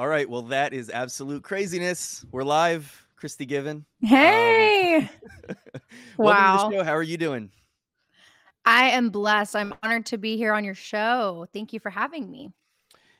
All right. Well, that is absolute craziness. We're live. Christy Given. Hey. Um, wow. to the show. How are you doing? I am blessed. I'm honored to be here on your show. Thank you for having me.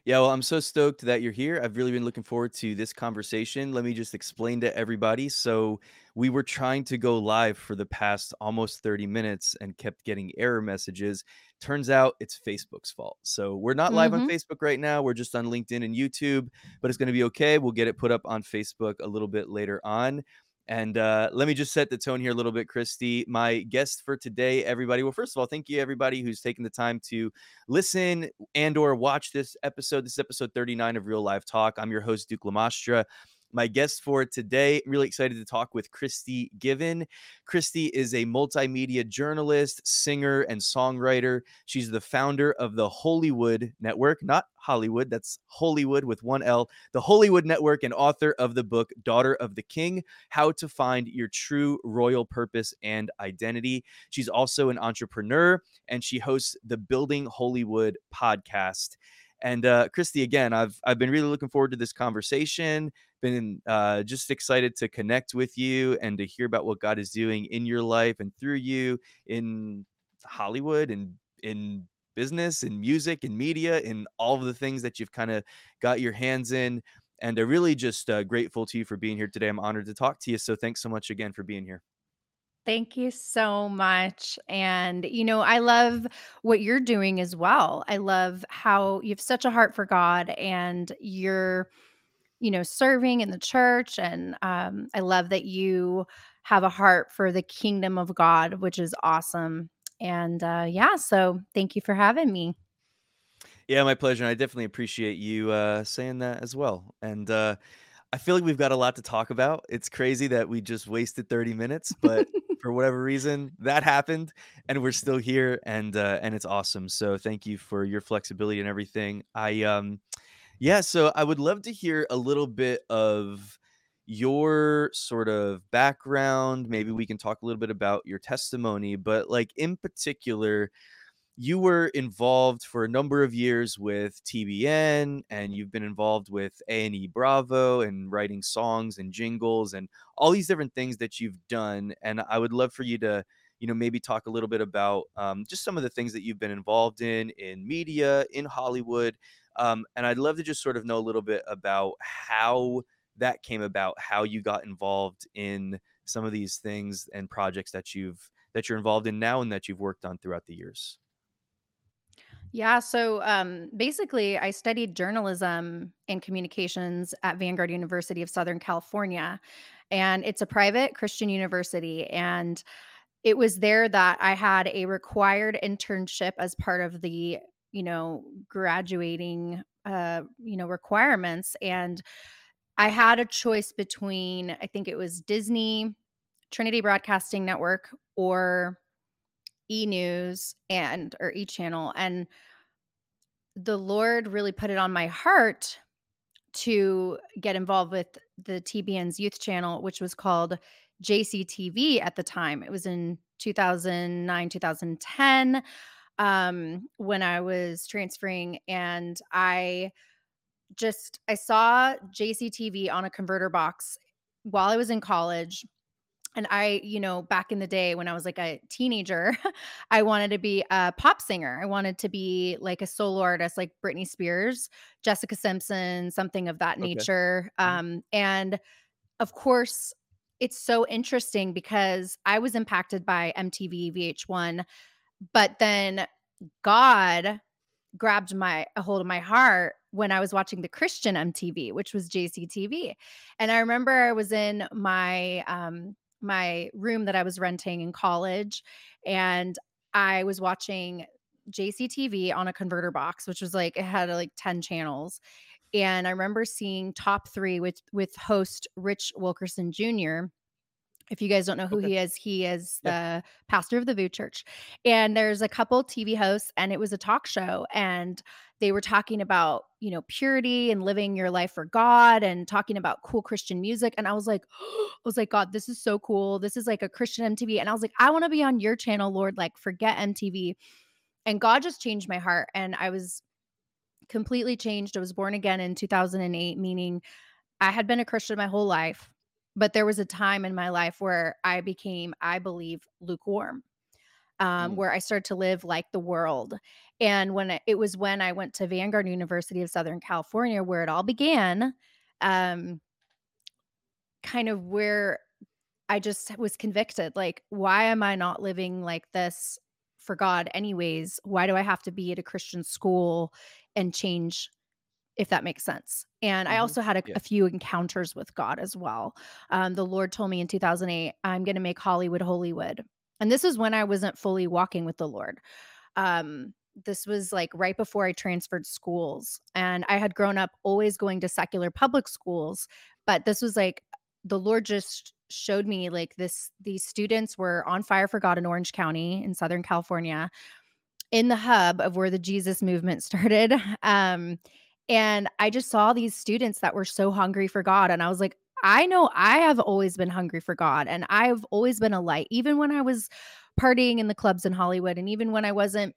Yeah, well, I'm so stoked that you're here. I've really been looking forward to this conversation. Let me just explain to everybody. So, we were trying to go live for the past almost 30 minutes and kept getting error messages. Turns out it's Facebook's fault. So, we're not live on hmm Facebook right now. We're just on LinkedIn and YouTube, but it's going to be okay. We'll get it put up on Facebook a little bit later on. And uh, let me just set the tone here a little bit, Christy. My guest for today, everybody. Well, first of all, thank you everybody who's taken the time to listen and or watch this episode. This is episode 39 of Real Live Talk. I'm your host, Duke Lamastra. My guest for today, really excited to talk with Christy Given. Christy is a multimedia journalist, singer, and songwriter. She's the founder of the Holywood Network, not Hollywood, that's Holywood with one L, the Holywood Network, and author of the book Daughter of the King How to Find Your True Royal Purpose and Identity. She's also an entrepreneur and she hosts the Building Hollywood podcast. And uh, Christy, again, I've I've been really looking forward to this conversation. Been uh, just excited to connect with you and to hear about what God is doing in your life and through you in Hollywood and in business and music and media and all of the things that you've kind of got your hands in. And I'm really just uh, grateful to you for being here today. I'm honored to talk to you. So thanks so much again for being here. Thank you so much. And, you know, I love what you're doing as well. I love how you have such a heart for God and you're, you know, serving in the church. And um, I love that you have a heart for the kingdom of God, which is awesome. And uh, yeah, so thank you for having me. Yeah, my pleasure. And I definitely appreciate you uh, saying that as well. And uh, I feel like we've got a lot to talk about. It's crazy that we just wasted 30 minutes, but for whatever reason, that happened and we're still here and uh and it's awesome. So thank you for your flexibility and everything. I um yeah, so I would love to hear a little bit of your sort of background. Maybe we can talk a little bit about your testimony, but like in particular, you were involved for a number of years with TBN and you've been involved with A&E Bravo and writing songs and jingles and all these different things that you've done and I would love for you to you know maybe talk a little bit about um, just some of the things that you've been involved in in media in Hollywood um, and I'd love to just sort of know a little bit about how that came about how you got involved in some of these things and projects that you've that you're involved in now and that you've worked on throughout the years. Yeah, so um, basically, I studied journalism and communications at Vanguard University of Southern California. And it's a private Christian university. And it was there that I had a required internship as part of the, you know, graduating, uh, you know, requirements. And I had a choice between, I think it was Disney, Trinity Broadcasting Network, or E News and or E Channel. And the Lord really put it on my heart to get involved with the TBN's youth channel, which was called JCTV at the time. It was in 2009, 2010 um, when I was transferring. And I just, I saw JCTV on a converter box while I was in college and I, you know, back in the day when I was like a teenager, I wanted to be a pop singer. I wanted to be like a solo artist like Britney Spears, Jessica Simpson, something of that Okay. nature. Mhm. Um, and of course, it's so interesting because I was impacted by MTV VH1, but then God grabbed my a hold of my heart when I was watching the Christian MTV, which was JCTV. And I remember I was in my um my room that I was renting in college and I was watching JCTV on a converter box, which was like it had like 10 channels. And I remember seeing top 3 with with host Rich Wilkerson Jr. If you guys don't know who Okay. he is, he is Yeah. the pastor of the VOUS Church. And there's a couple TV hosts, and it was a talk show. And they were talking about, you know, purity and living your life for God and talking about cool Christian music. And I was like, I was like, God, this is so cool. This is like a Christian MTV. And I was like, I want to be on your channel, Lord. Like, forget MTV. And God just changed my heart. And I was completely changed. I was born again in 2008, meaning I had been a Christian my whole life, but there was a time in my life where I became, I believe, lukewarm. Um, Mm, where I started to live like the world. And when it, it was when I went to Vanguard University of Southern California, where it all began, um, kind of where I just was convicted. Like, why am I not living like this for God, anyways? Why do I have to be at a Christian school and change if that makes sense. And I mhm. also had a, Yeah. a few encounters with God as well. Um, the Lord told me in 2008, I'm going to make Hollywood Holywood. And this is when I wasn't fully walking with the Lord. Um, this was like right before I transferred schools. And I had grown up always going to secular public schools. But this was like the Lord just showed me like this these students were on fire for God in Orange County in Southern California in the hub of where the Jesus movement started. Um, and I just saw these students that were so hungry for God. And I was like, I know I have always been hungry for God and I've always been a light, even when I was partying in the clubs in Hollywood and even when I wasn't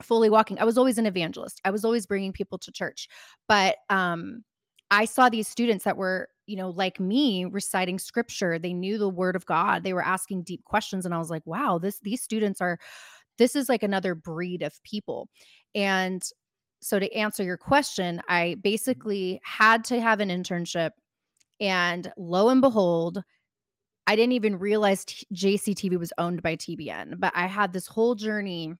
fully walking. I was always an evangelist. I was always bringing people to church. But um I saw these students that were, you know, like me reciting scripture. They knew the word of God. They were asking deep questions and I was like, "Wow, this these students are this is like another breed of people." And so to answer your question, I Mhm. basically had to have an internship and lo and behold, I didn't even realize t- JCTV was owned by TBN, but I had this whole journey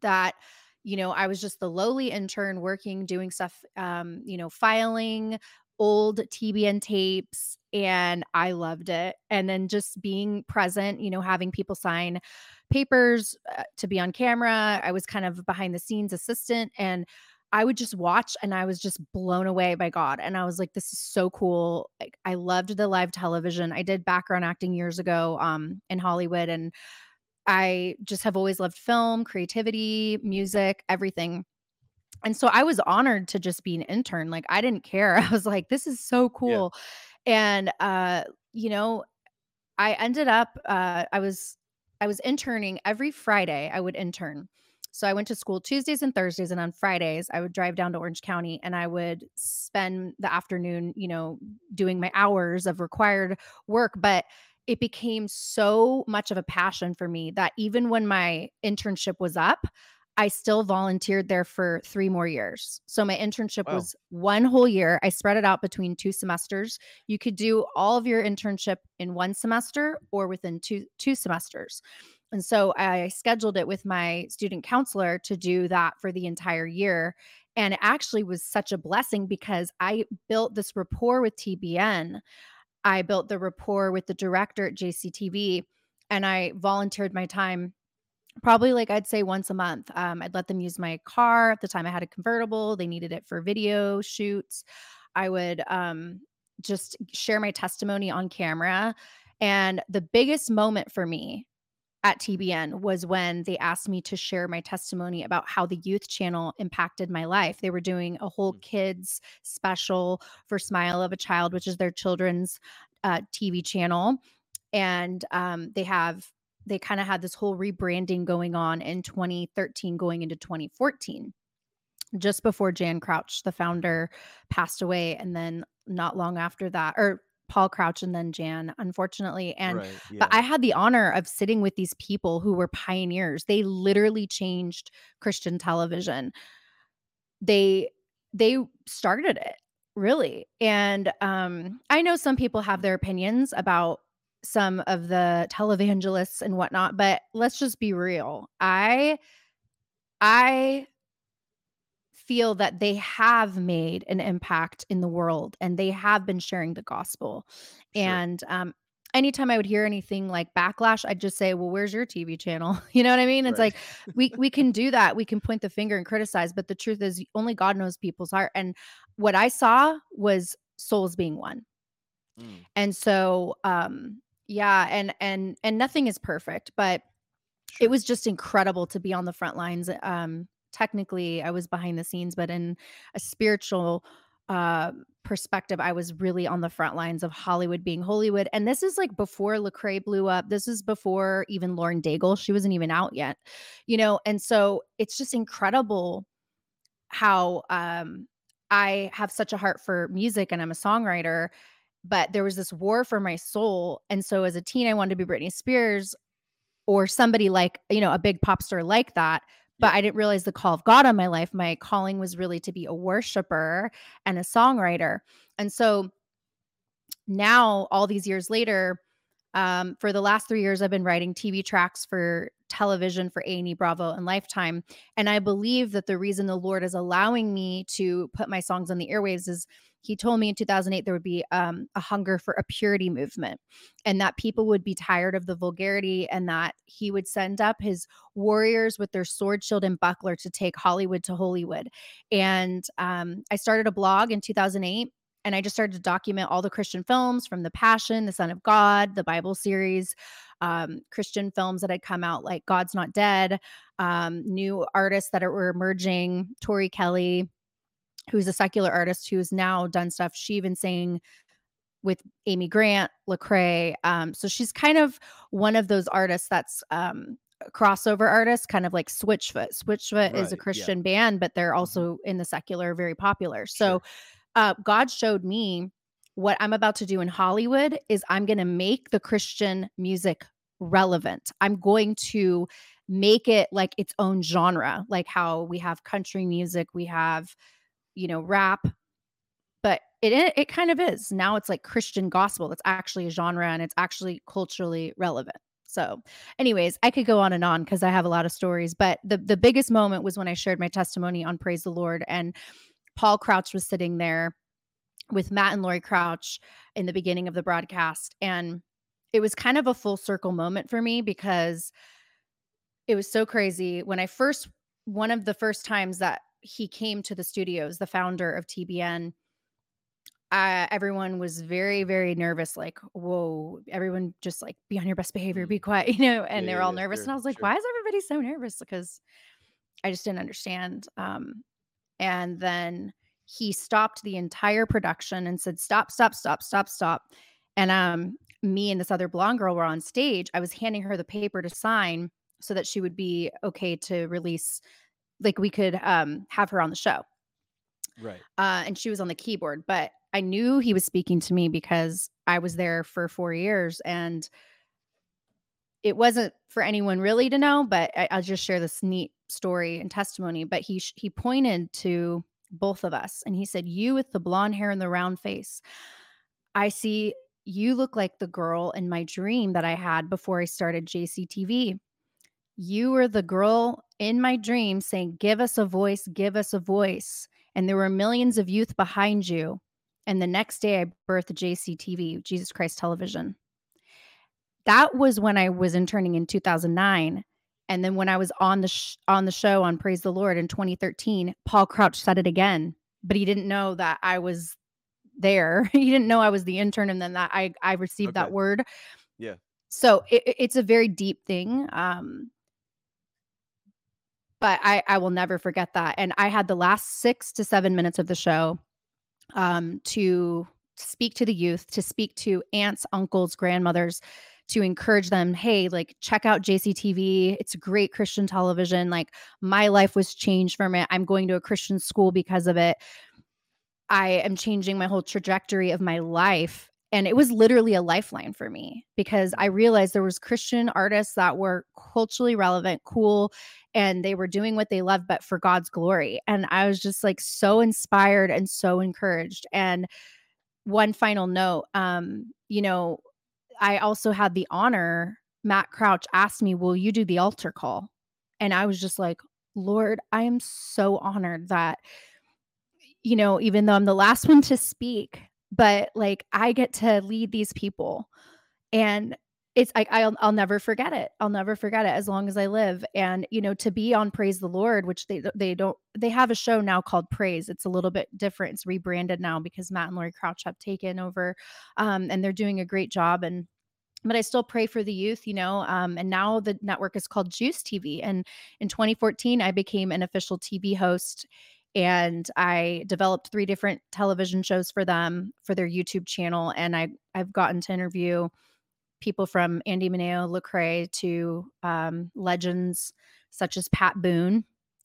that you know i was just the lowly intern working doing stuff um you know filing old tbn tapes and i loved it and then just being present you know having people sign papers uh, to be on camera i was kind of behind the scenes assistant and i would just watch and i was just blown away by god and i was like this is so cool like i loved the live television i did background acting years ago um in hollywood and I just have always loved film, creativity, music, everything. And so I was honored to just be an intern. Like I didn't care. I was like, this is so Yeah. cool. And uh, you know, I ended up uh I was I was interning every Friday. I would intern. So I went to school Tuesdays and Thursdays and on Fridays I would drive down to Orange County and I would spend the afternoon, you know, doing my hours of required work, but it became so much of a passion for me that even when my internship was up, I still volunteered there for 3 more years. So my internship Wow. was 1 whole year. I spread it out between 2 semesters you could do all of your internship in one semester or within two two semesters. And so I scheduled it with my student counselor to do that for the entire year. And it actually was such a blessing because I built this rapport with TBN. I built the rapport with the director at JCTV and I volunteered my time probably like I'd say once a month. Um, I'd let them use my car. At the time I had a convertible. They needed it for video shoots. I would um, just share my testimony on camera. And the biggest moment for me at TBN was when they asked me to share my testimony about how the youth channel impacted my life. They were doing a whole Mm, kids special for Smile of a Child, which is their children's uh, TV channel. And um, they have, they kind of had this whole rebranding going on in 2013 going into 2014 just before Jan Crouch, the founder, passed away. And then not long after that, or Paul Crouch and then Jan, unfortunately. And, Right. but I had the honor of sitting with these people who were pioneers. They literally changed Christian television. They, they started it really. And um, I know some people have their opinions about some of the televangelists and whatnot, but let's just be real. I, I feel that they have made an impact in the world and they have been sharing the gospel. Sure. And um, anytime I would hear anything like backlash, I'd just say, "Well, where's your TV channel?" You know what I mean? It's Right. like we we can do that. We can point the finger and criticize, but the truth is, only God knows people's heart. And what I saw was souls being won. Mm, And so, um, yeah, and and and nothing is perfect, but it was just incredible to be on the front lines. Um, technically, I was behind the scenes, but in a spiritual uh, perspective, I was really on the front lines of Hollywood being Holywood. And this is like before Lecrae blew up. This is before even Lauren Daigle. She wasn't even out yet, you know. And so it's just incredible how um, I have such a heart for music and I'm a songwriter, but there was this war for my soul. And so as a teen, I wanted to be Britney Spears or somebody like, you know, a big pop star like that. But Yeah. I didn't realize the call of God on my life. My calling was really to be a worshiper and a songwriter. And so now, all these years later, um, for the last three years, I've been writing TV tracks for television for A&E, Bravo, and Lifetime. And I believe that the reason the Lord is allowing me to put my songs on the airwaves is He told me in 2008 there would be um, a hunger for a purity movement, and that people would be tired of the vulgarity, and that He would send up His warriors with their sword, shield, and buckler to take Hollywood to Holywood. And um, I started a blog in 2008 and I just started to document all the Christian films from The Passion, The Son of God, the Bible series, um, Christian films that had come out like God's Not Dead, um, new artists that are, were emerging, Tori Kelly, who's a secular artist who's now done stuff. She even sang with Amy Grant, Lecrae. Um, so she's kind of one of those artists that's um, a crossover artist, kind of like Switchfoot. Switchfoot is Right, a yeah. Christian band, but they're Mhm. also in the secular, very popular. So Sure. uh, God showed me what I'm about to do in Hollywood is I'm going to make the Christian music relevant. I'm going to make it like its own genre, like how we have country music, we have, you know, rap, but it it, kind of is. Now it's like Christian gospel. It's actually a genre and it's actually culturally relevant. So, anyways, I could go on and on because I have a lot of stories, but the the biggest moment was when I shared my testimony on Praise the Lord and Paul Crouch was sitting there with Matt and Lori Crouch in the beginning of the broadcast. And it was kind of a full circle moment for me because it was so crazy. When I first, one of the first times that he came to the studios, the founder of TBN, uh, everyone was very, very nervous. Like, whoa, everyone just like be on your best behavior, Mm. be quiet, you know, and Yeah, they were yeah, all yeah, nervous. sure, and I was like, sure. why is everybody so nervous? Because I just didn't understand. Um, and then he stopped the entire production and said, Stop, stop, stop, stop, stop. And um, me and this other blonde girl were on stage. I was handing her the paper to sign so that she would be okay to release, like we could um, have her on the show. Right. Uh, and she was on the keyboard, but I knew he was speaking to me because I was there for four years and it wasn't for anyone really to know, but I, I'll just share this neat story and testimony. But he sh- he pointed to both of us and he said, "You with the blonde hair and the round face, I see you look like the girl in my dream that I had before I started JCTV. You were the girl in my dream saying, "Give us a voice, give us a voice," and there were millions of youth behind you. And the next day, I birthed JCTV, Jesus Christ Television that was when I was interning in 2009. And then when I was on the sh- on the show on Praise the Lord in 2013, Paul Crouch said it again, but he didn't know that I was there. he didn't know I was the intern, and then that I I received that word. Yeah. So it- it's a very deep thing. Um, but I I will never forget that. And I had the last six to seven minutes of the show um, to speak to the youth, to speak to aunts, uncles, grandmothers, to encourage them, hey, like check out JCTV. It's great Christian television. Like my life was changed from it. I'm going to a Christian school because of it. I am changing my whole trajectory of my life. And it was literally a lifeline for me because I realized there was Christian artists that were culturally relevant, cool, and they were doing what they loved, but for God's glory. And I was just like so inspired and so encouraged. And one final note, um, you know, I also had the honor, Matt Crouch asked me, Will you do the altar call? And I was just like, Lord, I am so honored that, you know, even though I'm the last one to speak, but like I get to lead these people. And it's like I'll I'll never forget it. I'll never forget it as long as I live. And you know, to be on Praise the Lord, which they they don't they have a show now called Praise. It's a little bit different. It's rebranded now because Matt and Lori Crouch have taken over, um, and they're doing a great job. And but I still pray for the youth, you know. Um, and now the network is called JUCE TV. And in 2014, I became an official TV host and I developed three different television shows for them for their YouTube channel. And I I've gotten to interview people from Andy Mineo, Lecrae to um, legends such as Pat Boone.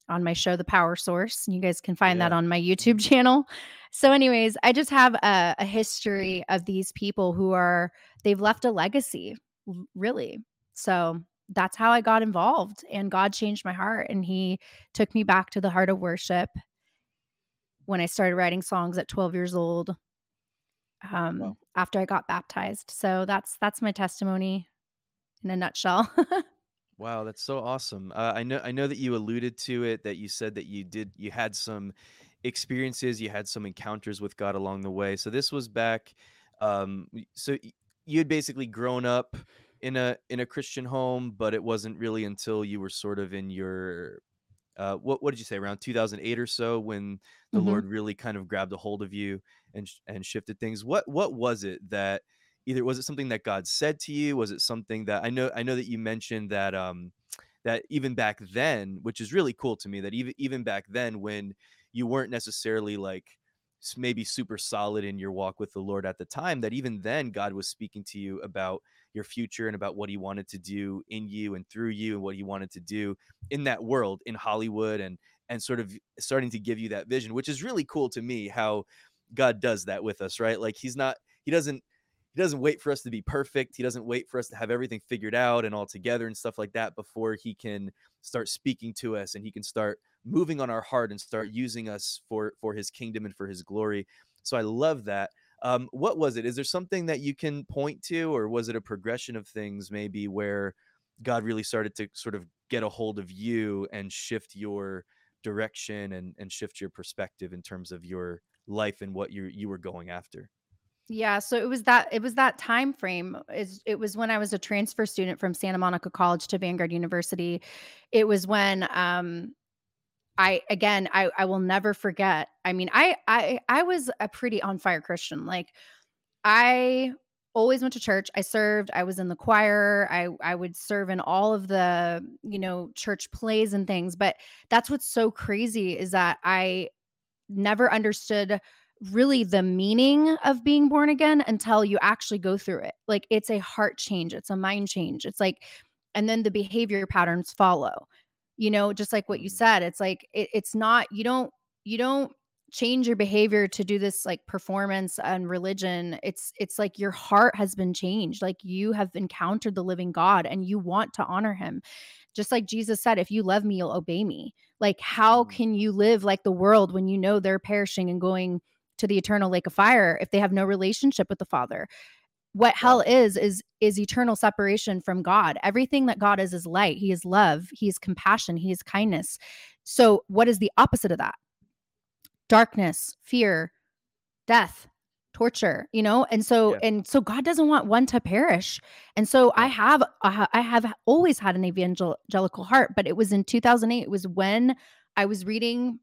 on my show, The Power Source. And you guys can find Yeah. that on my YouTube channel. So, anyways, I just have a, a history of these people who are, they've left a legacy, really. So, that's how I got involved. And God changed my heart and He took me back to the heart of worship when I started writing songs at 12 years old. Um, Wow. after I got baptized. So that's that's my testimony in a nutshell. Wow, that's so awesome. Uh, I know I know that you alluded to it that you said that you did you had some experiences, you had some encounters with God along the way. So this was back um so you had basically grown up in a in a Christian home, but it wasn't really until you were sort of in your uh, what what did you say around 2008 or so when the Mhm. Lord really kind of grabbed a hold of you and and shifted things? What what was it that either was it something that God said to you? Was it something that I know I know that you mentioned that um that even back then, which is really cool to me, that even even back then when you weren't necessarily like maybe super solid in your walk with the Lord at the time, that even then God was speaking to you about your future and about what he wanted to do in you and through you and what he wanted to do in that world in Hollywood and and sort of starting to give you that vision, which is really cool to me how God does that with us, right? Like he's not he doesn't he doesn't wait for us to be perfect. He doesn't wait for us to have everything figured out and all together and stuff like that before he can start speaking to us and he can start moving on our heart and start using us for for his kingdom and for his glory. So I love that. Um, what was it? Is there something that you can point to, or was it a progression of things maybe where God really started to sort of get a hold of you and shift your direction and and shift your perspective in terms of your life and what you you were going after? Yeah, so it was that it was that time frame is it was when I was a transfer student from Santa Monica College to Vanguard University. It was when um I again I I will never forget. I mean, I I I was a pretty on fire Christian. Like I always went to church. I served. I was in the choir. I I would serve in all of the, you know, church plays and things. But that's what's so crazy is that I never understood really the meaning of being born again until you actually go through it. Like it's a heart change, it's a mind change. It's like and then the behavior patterns follow. You know, just like what you Mm, said, it's like it, it's not you don't you don't change your behavior to do this like performance and religion. It's it's like your heart has been changed. Like you have encountered the living God and you want to honor him. Just like Jesus said, if you love me, you'll obey me. Like, how mm, can you live like the world when you know they're perishing and going to the eternal lake of fire if they have no relationship with the Father? What hell is is is eternal separation from God. Everything that God is is light. He is love. He is compassion. He is kindness. So, what is the opposite of that? Darkness, fear, death torture you know and so Yeah. and so god doesn't want one to perish and so i have i have always had an evangelical heart but it was in 2008 it was when i was reading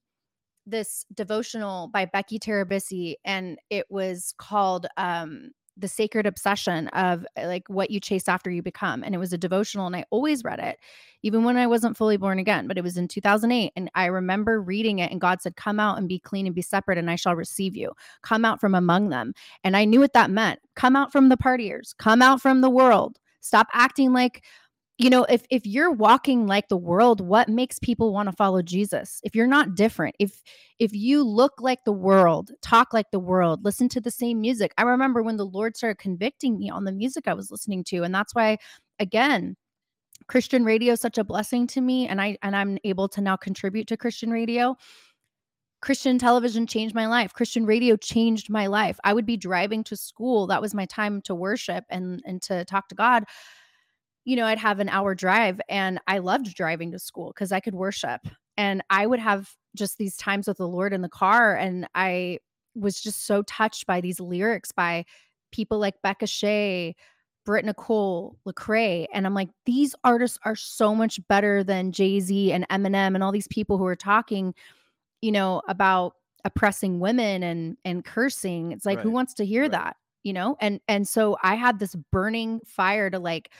this devotional by becky tirabassi and it was called um the sacred obsession of uh, like what you chase after you become and it was a devotional and i always read it even when i wasn't fully born again but it was in 2008 and i remember reading it and god said come out and be clean and be separate and i shall receive you come out from among them. And I knew what that meant. Come out from the partiers, come out from the world. Stop acting like, you know, if if you're walking like the world, what makes people want to follow Jesus? If you're not different, if if you look like the world, talk like the world, listen to the same music. I remember when the Lord started convicting me on the music I was listening to, and that's why again, Christian radio is such a blessing to me and I and I'm able to now contribute to Christian radio Christian television changed my life. Christian radio changed my life. I would be driving to school. That was my time to worship and and to talk to God. You know, I'd have an hour drive and I loved driving to school cuz I could worship. And I would have just these times with the Lord in the car and I was just so touched by these lyrics by people like Becca Shea, Britt Nicole, Lecrae, and I'm like, these artists are so much better than Jay Z and Eminem and all these people who are talking you know, about oppressing women and and cursing. It's like who wants to hear Right. that, you know? And and so I had this burning fire to like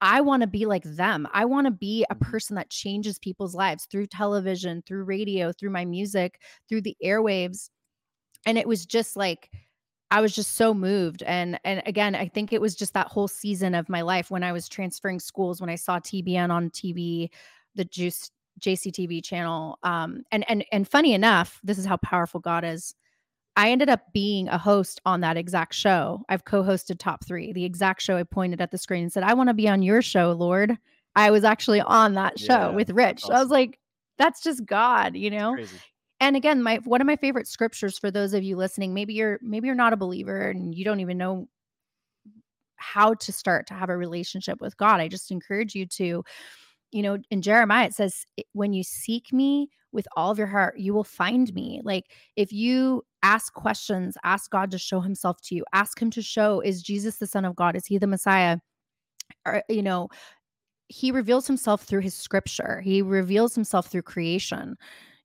I want to be like them. I want to be a Mhm. person that changes people's lives through television, through radio, through my music, through the airwaves. And it was just like I was just so moved and and again, I think it was just that whole season of my life when I was transferring schools when I saw TBN on TV, the JUCE JCTV channel. Um, and and and funny enough, this is how powerful God is. I ended up being a host on that exact show. I've co-hosted Top Three, the exact show I pointed at the screen and said, "I want to be on your show, Lord." I was actually on that show Yeah, with Rich. awesome. I was like, "That's just God," you know. And again, my one of my favorite scriptures for those of you listening, maybe you're maybe you're not a believer and you don't even know how to start to have a relationship with God. I just encourage you to, you know, in Jeremiah it says, "When you seek me with all of your heart, you will find me." Like if you ask questions, ask God to show himself to you. Ask him to show is Jesus the son of God? Is he the Messiah? Or you know, he reveals himself through his scripture. He reveals himself through creation.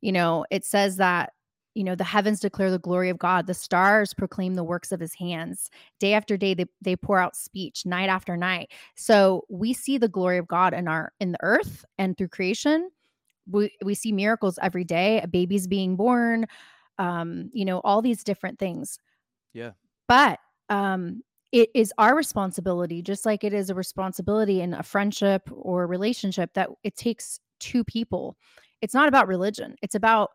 You know, it says that, you know, the heavens declare the glory of God, the stars proclaim the works of his hands. Day after day they they pour out speech, night after night. So, we see the glory of God in our in the earth and through creation. We we see miracles every day, a baby's being born, um, you know, all these different things. Yeah. But um it is our responsibility, just like it is a responsibility in a friendship or a relationship, that it takes two people. It's not about religion. It's about,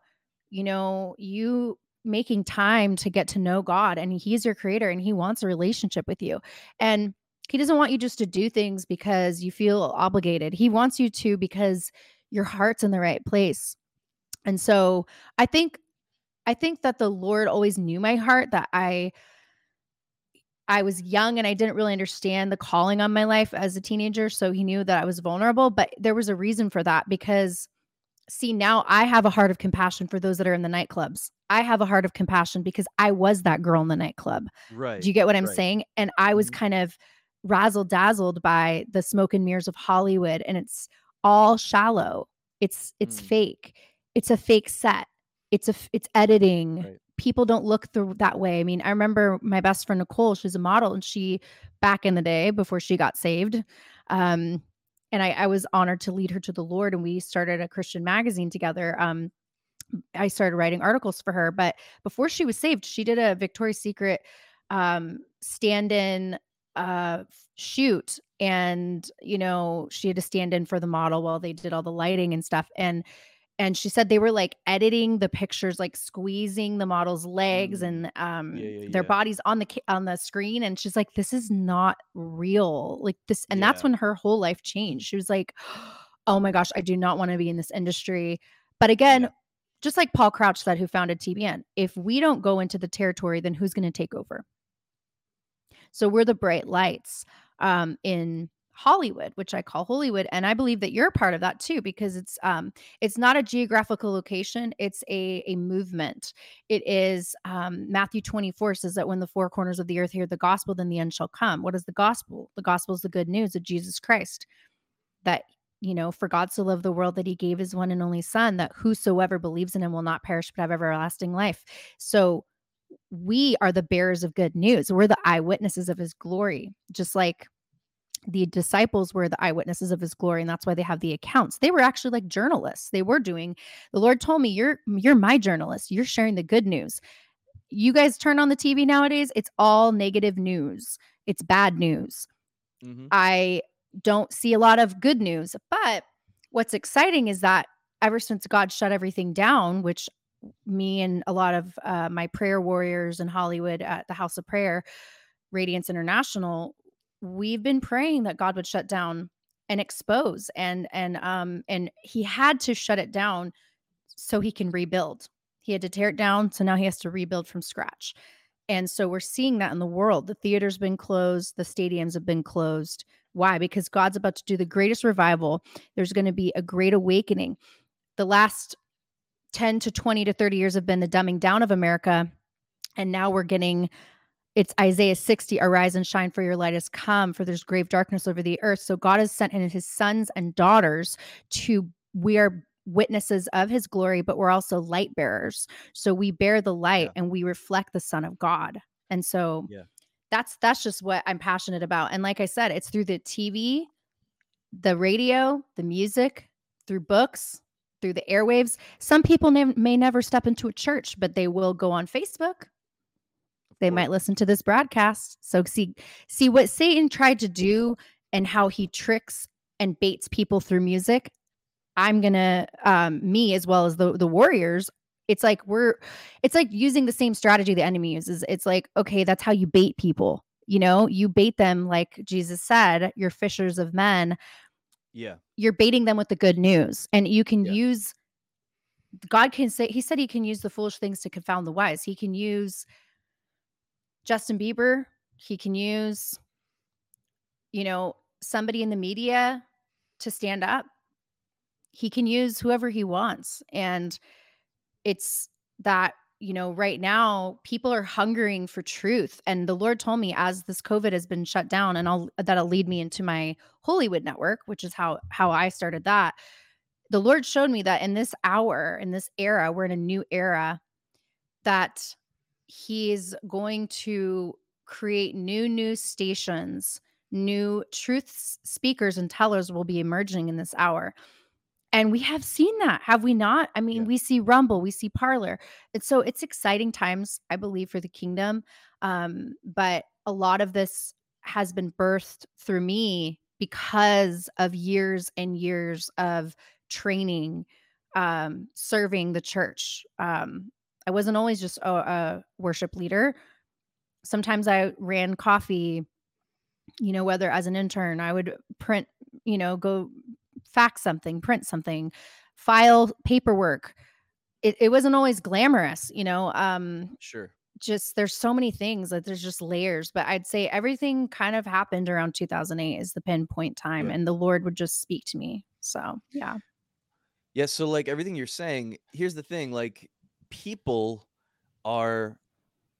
you know, you making time to get to know God and He's your creator and He wants a relationship with you. And He doesn't want you just to do things because you feel obligated. He wants you to because your heart's in the right place. And so I think I think that the Lord always knew my heart that I I was young and I didn't really understand the calling on my life as a teenager. So he knew that I was vulnerable, but there was a reason for that because see, now I have a heart of compassion for those that are in the nightclubs. I have a heart of compassion because I was that girl in the nightclub. Right. Do you get what I'm right. saying? And I was Mhm. kind of razzle dazzled by the smoke and mirrors of Hollywood and it's all shallow. It's it's Mm. fake. It's a fake set. It's a it's editing. Right. People don't look through that way. I mean, I remember my best friend Nicole, she's a model and she back in the day before she got saved. Um and I, I was honored to lead her to the Lord and we started a Christian magazine together. Um I started writing articles for her. But before she was saved, she did a Victoria's Secret um, stand in uh, shoot. And, you know, she had to stand in for the model while they did all the lighting and stuff. And, and she said they were like editing the pictures, like squeezing the model's legs Mm. and um, Yeah, yeah, their yeah. bodies on the on the screen. And she's like, "This is not real." Like this, and that's when her whole life changed. She was like, "Oh my gosh, I do not want to be in this industry." But again, just like Paul Crouch said, who founded TBN, if we don't go into the territory, then who's going to take over? So we're the bright lights um, in Hollywood, which I call Holywood, and I believe that you're part of that too, because it's um, it's not a geographical location; it's a a movement. It is um, Matthew 24 says that when the four corners of the earth hear the gospel, then the end shall come. What is the gospel? The gospel is the good news of Jesus Christ. That you know, for God so loved the world that He gave His one and only Son, that whosoever believes in Him will not perish but have everlasting life. So we are the bearers of good news. We're the eyewitnesses of his glory, just like the disciples were the eyewitnesses of his glory and that's why they have the accounts. They were actually like journalists. They were doing The Lord told me, "You're you're my journalist. You're sharing the good news." You guys turn on the TV nowadays, it's all negative news. It's bad news. Mhm. I don't see a lot of good news. But what's exciting is that ever since God shut everything down, which me and a lot of uh, my prayer warriors in Hollywood at the House of Prayer, Radiance International, we've been praying that God would shut down and expose and and um and he had to shut it down so he can rebuild. He had to tear it down, so now he has to rebuild from scratch. And so we're seeing that in the world. The theater's been closed, the stadiums have been closed. Why? Because God's about to do the greatest revival. There's going to be a great awakening. The last 10 to 20 to 30 years have been the dumbing down of America. And now we're getting it's Isaiah 60, arise and shine, for your light has come, for there's grave darkness over the earth. So God has sent in his sons and daughters to, we are witnesses of his glory, but we're also light bearers. So we bear the light Yeah. and we reflect the Son of God. And so Yeah. that's that's just what I'm passionate about. And like I said, it's through the TV, the radio, the music, through books, through the airwaves. Some people nev- may never step into a church, but they will go on Facebook. They might listen to this broadcast. So see see what Satan tried to do and how he tricks and baits people through music. I'm gonna um me as well as the the warriors. It's like we're it's like using the same strategy the enemy uses. It's like, okay, that's how you bait people. You know, you bait them like Jesus said, you're fishers of men. Yeah. You're baiting them with the good news. And you can Yeah. use God can say he said he can use the foolish things to confound the wise. He can use Justin Bieber, he can use you know, somebody in the media to stand up. He can use whoever he wants. And it's that, you know, right now people are hungering for truth. And the Lord told me as this COVID has been shut down, and I'll that'll lead me into my Holywood network, which is how how I started that. The Lord showed me that in this hour, in this era, we're in a new era, that He's going to create new news stations new truth speakers and tellers will be emerging in this hour. And we have seen that, have we not? I mean, Yeah. we see Rumble, we see Parler. And so it's exciting times, I believe, for the kingdom. Um, but a lot of this has been birthed through me because of years and years of training, um, serving the church. Um, I wasn't always just a, a worship leader. Sometimes I ran coffee you know, whether as an intern, I would print, you know, go fax something, print something, file paperwork. It, it wasn't always glamorous, you know. Um, Sure. just there's so many things that there's just layers, but I'd say everything kind of happened around 2008 is the pinpoint time, Yeah. and the Lord would just speak to me. So yeah. Yeah, so like everything you're saying, here's the thing, like people are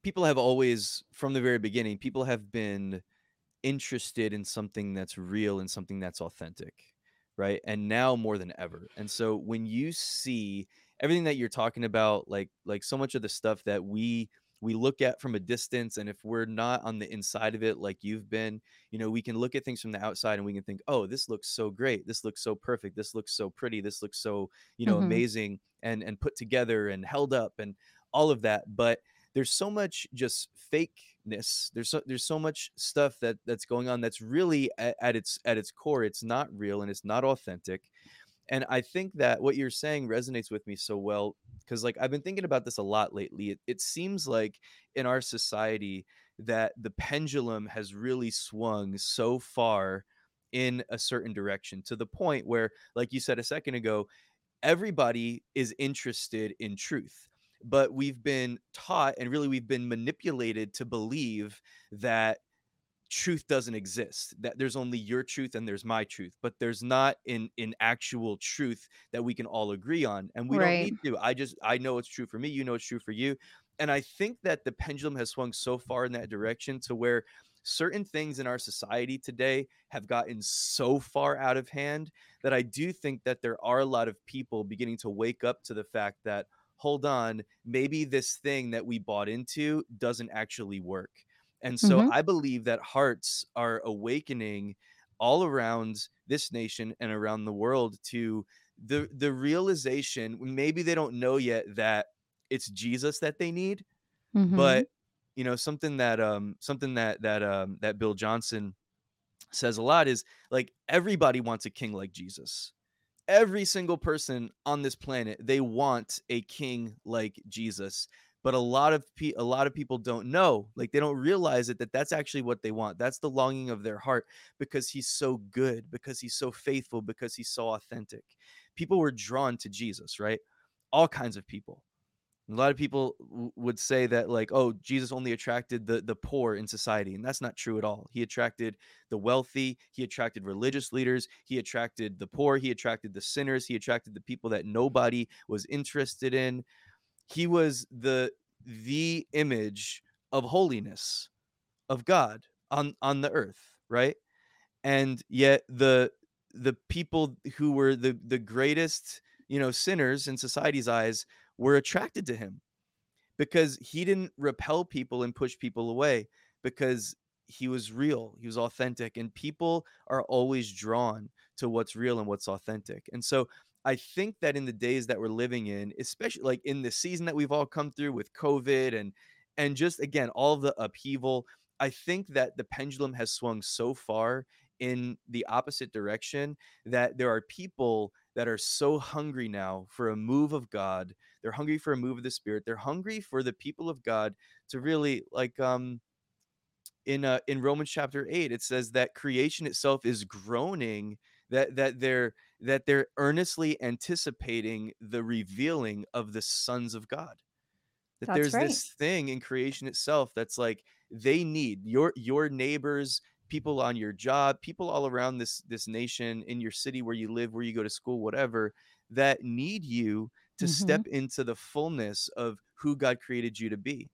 people have always from the very beginning, people have been interested in something that's real and something that's authentic, right? And now more than ever. And so when you see everything that you're talking about, like like so much of the stuff that we we look at from a distance, and if we're not on the inside of it like you've been, you know, we can look at things from the outside and we can think, oh, this looks so great, this looks so perfect, this looks so pretty, this looks so, you know, hmm amazing and and put together and held up and all of that. But there's so much just fakeness. There's so there's so much stuff that that's going on that's really at, at its at its core, it's not real and it's not authentic. And I think that what you're saying resonates with me so well because like I've been thinking about this a lot lately. It, it seems like in our society that the pendulum has really swung so far in a certain direction to the point where like you said a second ago everybody is interested in truth but we've been taught and really we've been manipulated to believe that truth doesn't exist that there's only your truth and there's my truth but there's not in in actual truth that we can all agree on and we don't need to. I just i know it's true for me you know it's true for you and i think that the pendulum has swung so far in that direction to where certain things in our society today have gotten so far out of hand that i do think that there are a lot of people beginning to wake up to the fact that hold on maybe this thing that we bought into doesn't actually work and so hmm I believe that hearts are awakening all around this nation and around the world to the the realization maybe they don't know yet that it's Jesus that they need, hmm but you know something that um something that that um that Bill Johnson says a lot is like everybody wants a king like Jesus. Every single person on this planet they want a king like jesus but a lot of pe- a lot of people don't know like they don't realize it that that's actually what they want that's the longing of their heart because he's so good because he's so faithful because he's so authentic. People were drawn to jesus right? All kinds of people. A lot of people would say that like oh jesus only attracted the the poor in society and that's not true at all. He attracted the wealthy he attracted religious leaders he attracted the poor he attracted the sinners he attracted the people that nobody was interested in he was the the image of holiness of god on on the earth right? And yet the the people who were the the greatest you know sinners in society's eyes were attracted to him because he didn't repel people and push people away because he was real he was authentic and people are always drawn to what's real and what's authentic. And so i think that in the days that we're living in especially like in the season that we've all come through with covid and and just again all the upheaval i think that the pendulum has swung so far in the opposite direction that there are people that are so hungry now for a move of God. They're hungry for a move of the Spirit. They're hungry for the people of God to really like um in uh in Romans chapter 8 it says that creation itself is groaning that that they're that they're earnestly anticipating the revealing of the sons of God that That's there's right. this thing in creation itself that's like they need your your neighbors people on your job people all around this this nation in your city where you live where you go to school whatever that need you to Mhm. step into the fullness of who God created you to be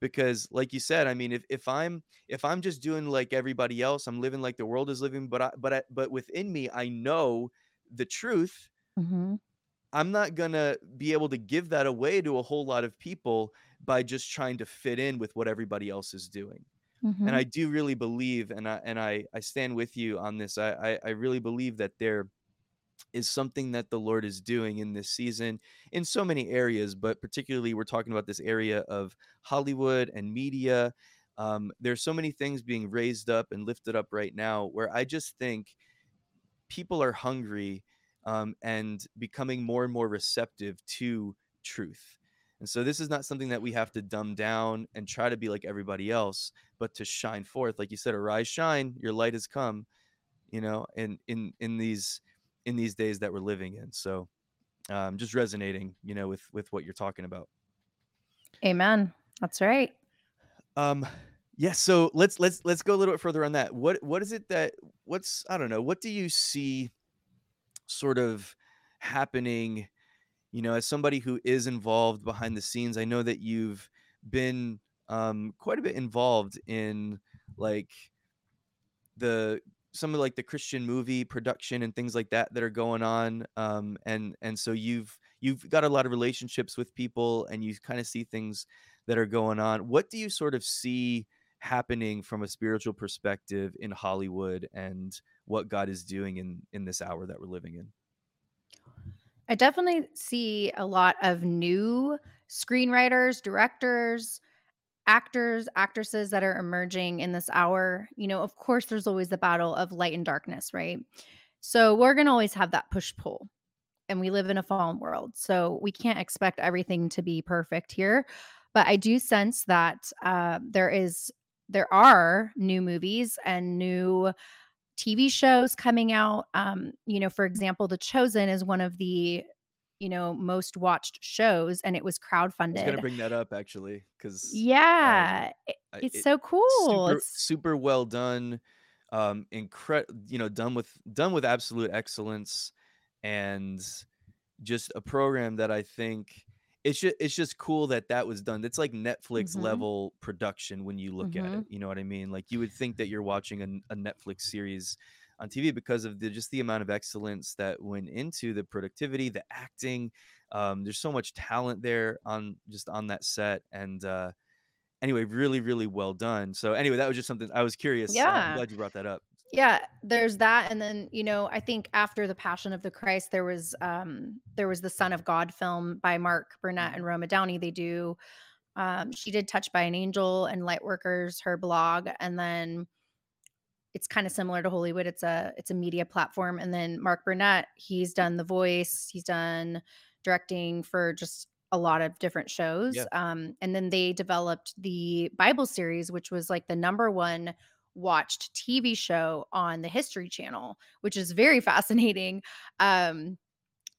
because like you said i mean if, if i'm if i'm just doing like everybody else i'm living like the world is living but i but I, but within me i know the truth Mhm. i'm not gonna be able to give that away to a whole lot of people by just trying to fit in with what everybody else is doing and Mhm. i do really believe and i and i i stand with you on this i i, I really believe that there is something that the Lord is doing in this season in so many areas, but particularly we're talking about this area of Hollywood and media. Um, there's so many things being raised up and lifted up right now where I just think people are hungry um, and becoming more and more receptive to truth. And so this is not something that we have to dumb down and try to be like everybody else, but to shine forth. Like you said, arise, shine, your light has come you know, in in in these in these days that we're living in. So, um, just resonating, you know, with with what you're talking about. Amen. That's right. Um, yeah. So let's let's let's go a little bit further on that. What what is it that what's I don't know. What do you see sort of happening? You know, as somebody who is involved behind the scenes, I know that you've been um, quite a bit involved in like the some of like the Christian movie production and things like that that are going on um and and so you've you've got a lot of relationships with people and you kind of see things that are going on what do you sort of see happening from a spiritual perspective in Hollywood and what God is doing in in this hour that we're living in I definitely see a lot of new screenwriters, directors, actors, actresses that are emerging in this hour. You know, of course, there's always the battle of light and darkness, right? So we're going to always have that push pull. And we live in a fallen world. So we can't expect everything to be perfect here. But I do sense that uh, there is, there are new movies and new TV shows coming out. Um, you know, for example, The Chosen is one of the, you know, most watched shows and it was crowdfunded. I was gonna bring that up actually because um Yeah, I- it's it so cool. super It's super well done um incre- you know done with done with absolute excellence and just a program that I think it's just it's just cool that that was done. It's like Netflix mhm, level production when you look at it. You know what I mean? Like you would think that you're watching a, a, Netflix series on TV because of the just the amount of excellence that went into the productivity, the acting. Um, there's so much talent there on just on that set, and uh, anyway, really, really well done. So anyway, that was just something I was curious. Uh, I'm Yeah. glad you brought that up. Yeah, there's that, and then, you know, I think after The Passion of the Christ, there was, um there was the Son of God film by Mark Burnett Mhm. and Roma Downey. They do, um she did Touched by an Angel and Lightworkers, her blog, and then it's kinda similar to Hollywood. It's a it's a media platform, and then Mark Burnett, he's done The Voice, he's done directing for just a lot of different shows, Yeah, um, and then they developed the Bible series, which was, like, the number 1 watched TV show on the History Channel, which is very fascinating, um,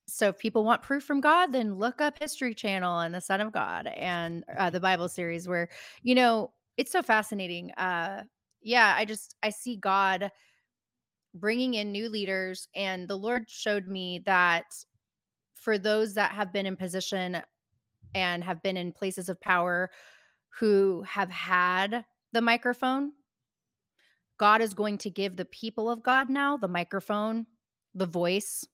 so if people want proof from God, then look up History Channel and the Son of God and, uh, the Bible series where, you know, it's so fascinating, uh, yeah, I just I see God bringing in new leaders, and the Lord showed me that for those that have been in position and have been in places of power who have had the microphone, God is going to give the people of God now the microphone, the voice.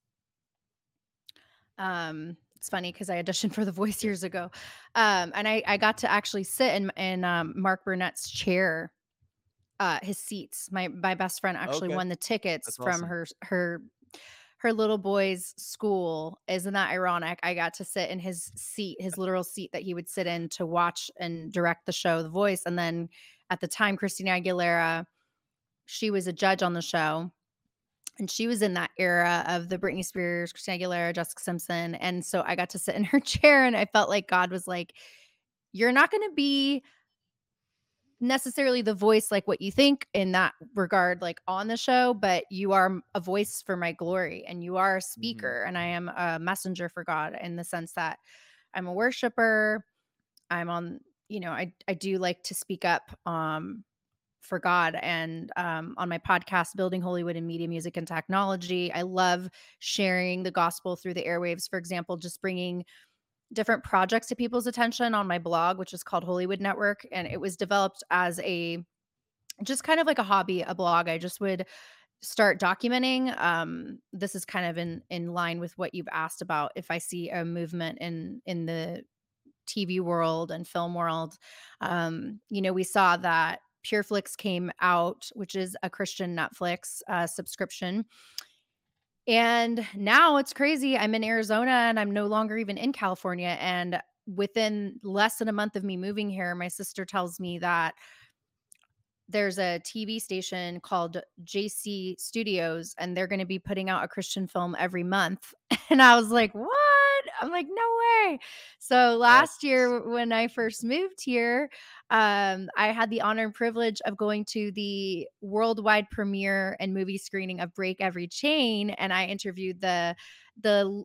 Um, it's funny because I auditioned for The Voice years ago, um, and I I got to actually sit in in um, Mark Burnett's chair uh his seats. My my best friend actually Okay, won the tickets that's from awesome. her her her little boy's school. Isn't that ironic? I got to sit in his seat, his literal seat that he would sit in to watch and direct the show The Voice. And then at the time Christina Aguilera, she was a judge on the show And she was in that era of the Britney Spears, Christina Aguilera, Jessica Simpson, and so I got to sit in her chair, and I felt like God was like, "You're not gonna be necessarily the voice like what you think in that regard, like, on the show, but you are a voice for my glory, and you are a Mhm. speaker, and I am a messenger for God in the sense that I'm a worshiper, I'm on you know, I I do like to speak up, um, for God and, um, on my podcast, Building Holywood in Media, Music, and Technology, I love sharing the gospel through the airwaves, for example, just bringing different projects to people's attention on my blog, which is called Holywood Network, and it was developed as a just kind of like a hobby, a blog. I just would start documenting, um, this is kind of in in line with what you've asked about if I see a movement in in the TV world and film world. Um, you know, we saw that PureFlix came out, which is a Christian Netflix, uh, subscription. And now it's crazy. I'm in Arizona and I'm no longer even in California. And within less than a month of me moving here, my sister tells me that there's a TV station called JC Studios, and they're gonna be putting out a Christian film every month. And I was like, "What?" I'm like, "No way." So last year when I first moved here, um, I had the honor and privilege of going to the worldwide premiere and movie screening of Break Every Chain, and I interviewed the the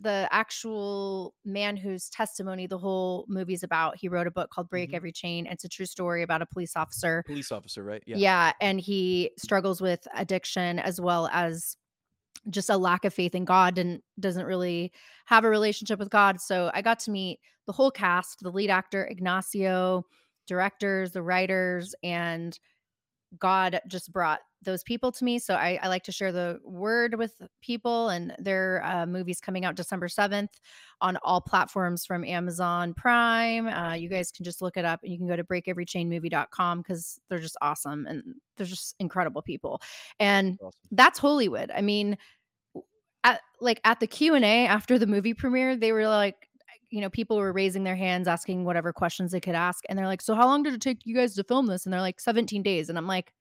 the actual man whose testimony the whole movie's about. He wrote a book called Break Mhm. Every Chain. It's a true story about a police officer. Police officer, right? Yeah. Yeah, and he struggles with addiction as well as just a lack of faith in God and doesn't really have a relationship with God. So I got to meet the whole cast, the lead actor, Ignacio, directors, the writers, and God just brought those people to me. So I, I like to share the word with people, and their uh, movies coming out December 7th on all platforms from Amazon Prime. Uh, you guys can just look it up and you can go to breakeverychainmovie.com because they're just awesome and they're just incredible people. And Awesome. that's Hollywood. I mean, at like at the Q&A after the movie premiere, they were like you know, people were raising their hands asking whatever questions they could ask and they're like, "So how long did it take you guys to film this?" And they're like, "17 days." And I'm like,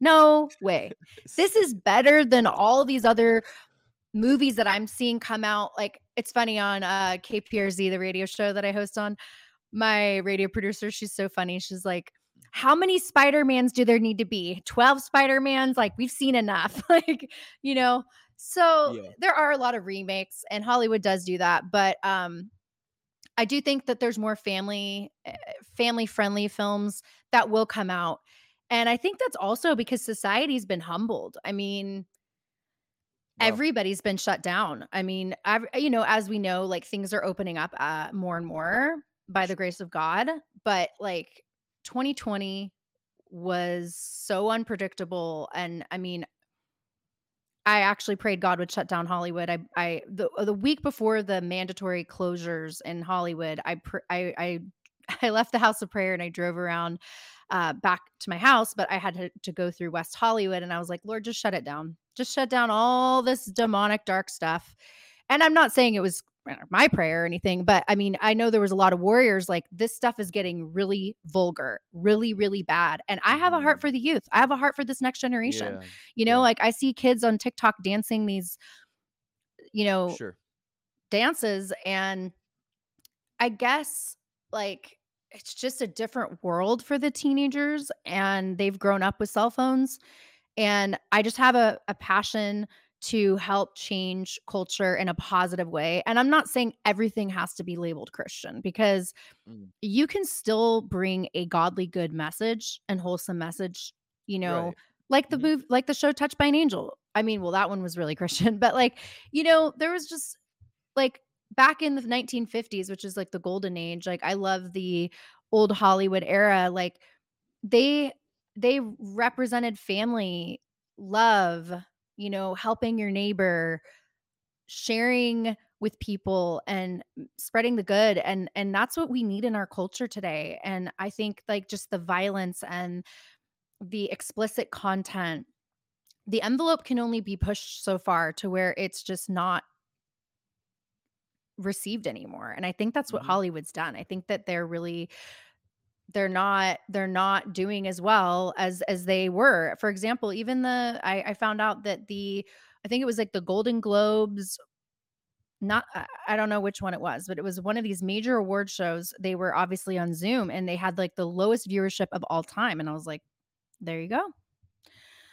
"No way. This is better than all these other movies that I'm seeing come out." Like it's funny on uh KPRZ, the radio show that I host on, my radio producer, she's so funny. She's like, "How many Spider-Mans do there need to be? 12 Spider-Mans? Like we've seen enough." like, you know, so Yeah. there are a lot of remakes and Hollywood does do that, but um I do think that there's more family eh, family friendly films that will come out. And I think that's also because society's been humbled. I mean, Wow. everybody's been shut down. I mean, ev- you know, as we know, like things are opening up uh, more and more by the grace of God. But like 2020 was so unpredictable. And I mean, I actually prayed God would shut down Hollywood. I I the uh, the week before the mandatory closures in Hollywood, I pr- I I I left the house of prayer and I drove around uh back to my house, but I had to, to go through West Hollywood and I was like, Lord, just shut it down. Just shut down all this demonic dark stuff. And I'm not saying it was my prayer or anything, but I mean, I know there was a lot of warriors like this stuff is getting really vulgar, really, really bad. And I have a heart Mhm. for the youth. I have a heart for this next generation. Yeah. You know, Yeah. like I see kids on TikTok dancing these, you know, Sure. dances and I guess like it's just a different world for the teenagers and they've grown up with cell phones and I just have a, a passion to help change culture in a positive way. And I'm not saying everything has to be labeled Christian because Mm. you can still bring a godly good message and wholesome message, you know, Right. like the move like the show Touched by an Angel. I mean, well, that one was really Christian, but like, you know, there was just like back in the 1950s, which is like the golden age, like I love the old Hollywood era, like they they represented family, love, you know, helping your neighbor, sharing with people and spreading the good and and that's what we need in our culture today. And I think like just the violence and the explicit content, the envelope can only be pushed so far to where it's just not received anymore. And I think that's what Mhm. Hollywood's done. I think that they're really they're not they're not doing as well as as they were. For example, even the I, I found out that the I think it was like the Golden Globes not I don't know which one it was, but it was one of these major award shows. They were obviously on Zoom and they had like the lowest viewership of all time. And I was like, there you go.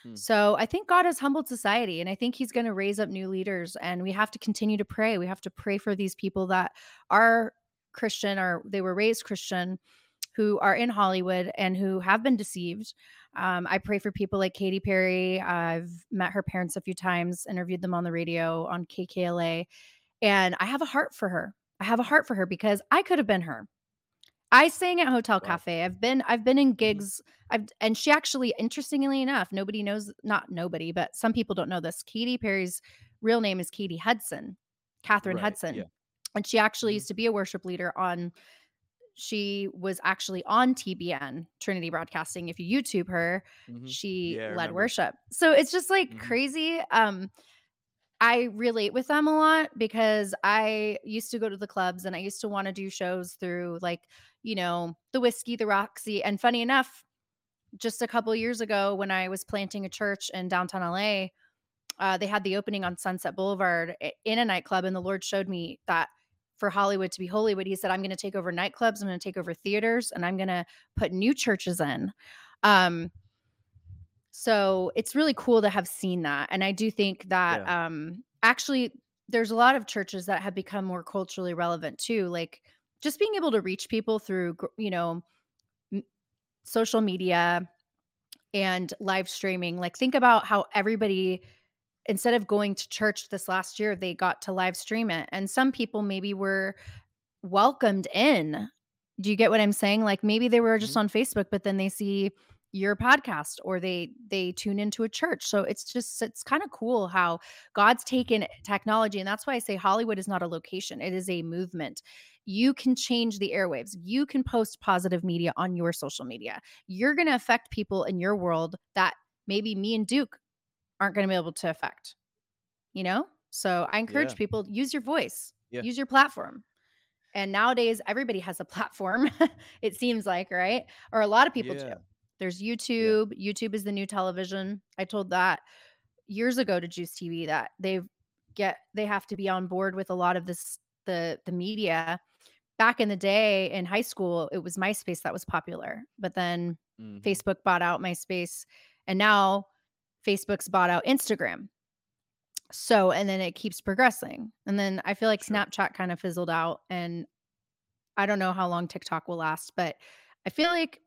Hmm. So I think God has humbled society and I think he's going to raise up new leaders and we have to continue to pray. We have to pray for these people that are Christian or they were raised Christian who are in Hollywood and who have been deceived. Um, I pray for people like Katy Perry. I've met her parents a few times, interviewed them on the radio on KKLA, and I have a heart for her. I have a heart for her because I could have been her. I sang at Hotel Cafe. I've been I've been in Mhm. gigs. I've and she actually, interestingly enough, nobody knows not nobody, but some people don't know this. Katy Perry's real name is Katy Hudson, Catherine Right. Yeah. Hudson. And she actually Mhm. used to be a worship leader on she was actually on TBN, Trinity Broadcasting. If you YouTube her, Mhm. she Yeah, led worship. So it's just like Mhm. crazy. Um, I relate with them a lot because I used to go to the clubs and I used to want to do shows through like, you know, the Whisky, the Roxy. And funny enough, just a couple years ago when I was planting a church in downtown LA, uh, they had the opening on Sunset Boulevard in a nightclub, and the Lord showed me that for Hollywood to be Hollywood, He said, "I'm going to take over nightclubs, I'm going to take over theaters, and I'm going to put new churches in." Um, so it's really cool to have seen that, and I do think that Yeah. um, actually there's a lot of churches that have become more culturally relevant too, like just being able to reach people through, you know, social media and live streaming. Like think about how everybody instead of going to church this last year, they got to live stream it. And some people maybe were welcomed in. Do you get what I'm saying? Like maybe they were just Mhm. on Facebook, but then they see your podcast or they they tune into a church. So it's just it's kind of cool how God's taken technology and that's why I say Holywood is not a location. It is a movement. You can change the airwaves. You can post positive media on your social media. You're going to affect people in your world that maybe me and Duke aren't going to be able to affect, you know? So I encourage Yeah. people use your voice, Yeah. use your platform. And nowadays everybody has a platform, it seems like, right? Or a lot of people do. There's YouTube. YouTube is the new television. I told that years ago to JUCE TV that they get they have to be on board with a lot of this the the media. Back in the day in high school, it was MySpace that was popular. But then Mhm. Facebook bought out MySpace and now Facebook's bought out Instagram. So, and then it keeps progressing. And then I feel like Sure. Snapchat kind of fizzled out and I don't know how long TikTok will last, but I feel like,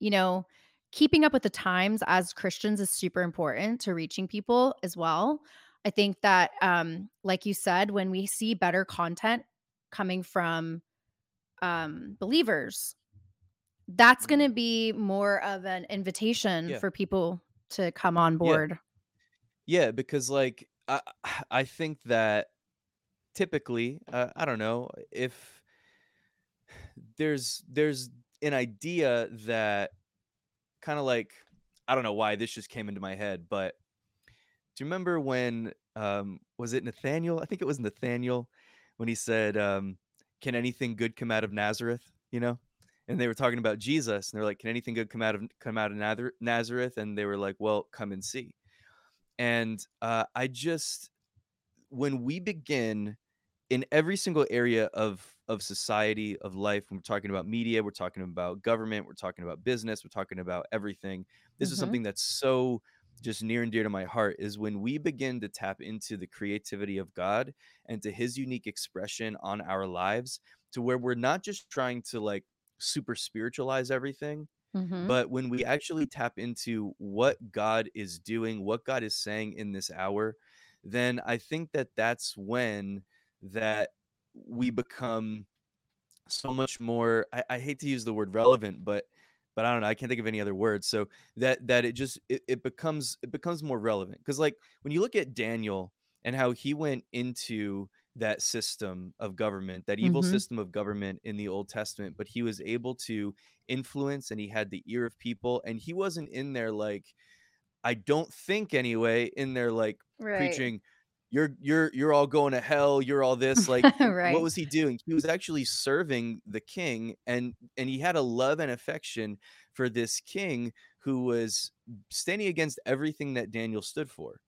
you know, keeping up with the times as Christians is super important to reaching people as well. I think that um like you said when we see better content coming from um believers, that's going to Mhm. be more of an invitation Yeah. for people to come on Yeah. board. Yeah, because like I I think that typically, uh, I don't know, if there's there's an idea that kind of like I don't know why this just came into my head, but do you remember when um was it Nathaniel? I think it was Nathaniel when he said, um, "Can anything good come out of Nazareth?" You know, and they were talking about Jesus, and they're like, "Can anything good come out of come out of Nazareth?" And they were like, "Well, come and see." And uh, I just when we begin in every single area of of society of life when we're talking about media we're talking about government we're talking about business we're talking about everything this is Mhm. something that's so just near and dear to my heart is when we begin to tap into the creativity of god and to his unique expression on our lives to where we're not just trying to like super spiritualize everything Mhm. but when we actually tap into what God is doing, what God is saying in this hour, then I think that that's when that we become so much more I, I hate to use the word relevant, but but I don't know, I can't think of any other words. So that that it just it, it becomes it becomes more relevant. Because like when you look at Daniel and how he went into that system of government, that evil Mhm. system of government in the Old Testament, but he was able to influence and he had the ear of people and he wasn't in there like I don't think anyway in there like Right. preaching you're you're you're all going to hell you're all this like what was he doing he was actually serving the king and and he had a love and affection for this king who was standing against everything that daniel stood for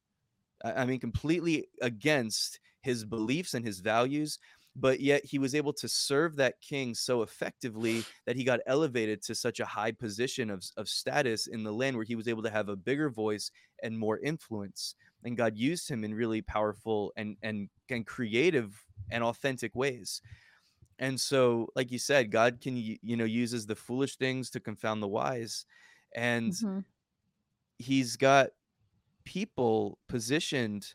i, mean completely against his beliefs and his values but yet he was able to serve that king so effectively that he got elevated to such a high position of, of status in the land where he was able to have a bigger voice and more influence and God used him in really powerful and and and creative and authentic ways. And so, like you said, God can you know uses the foolish things to confound the wise, and hmm He's got people positioned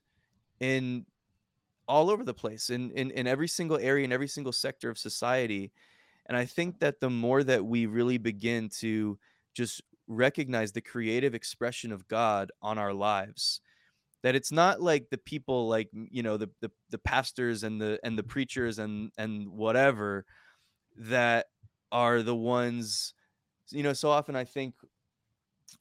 in all over the place in, in in every single area in every single sector of society. And i think that the more that we really begin to just recognize the creative expression of god on our lives that it's not like the people like you know the, the the pastors and the and the preachers and and whatever that are the ones you know so often i think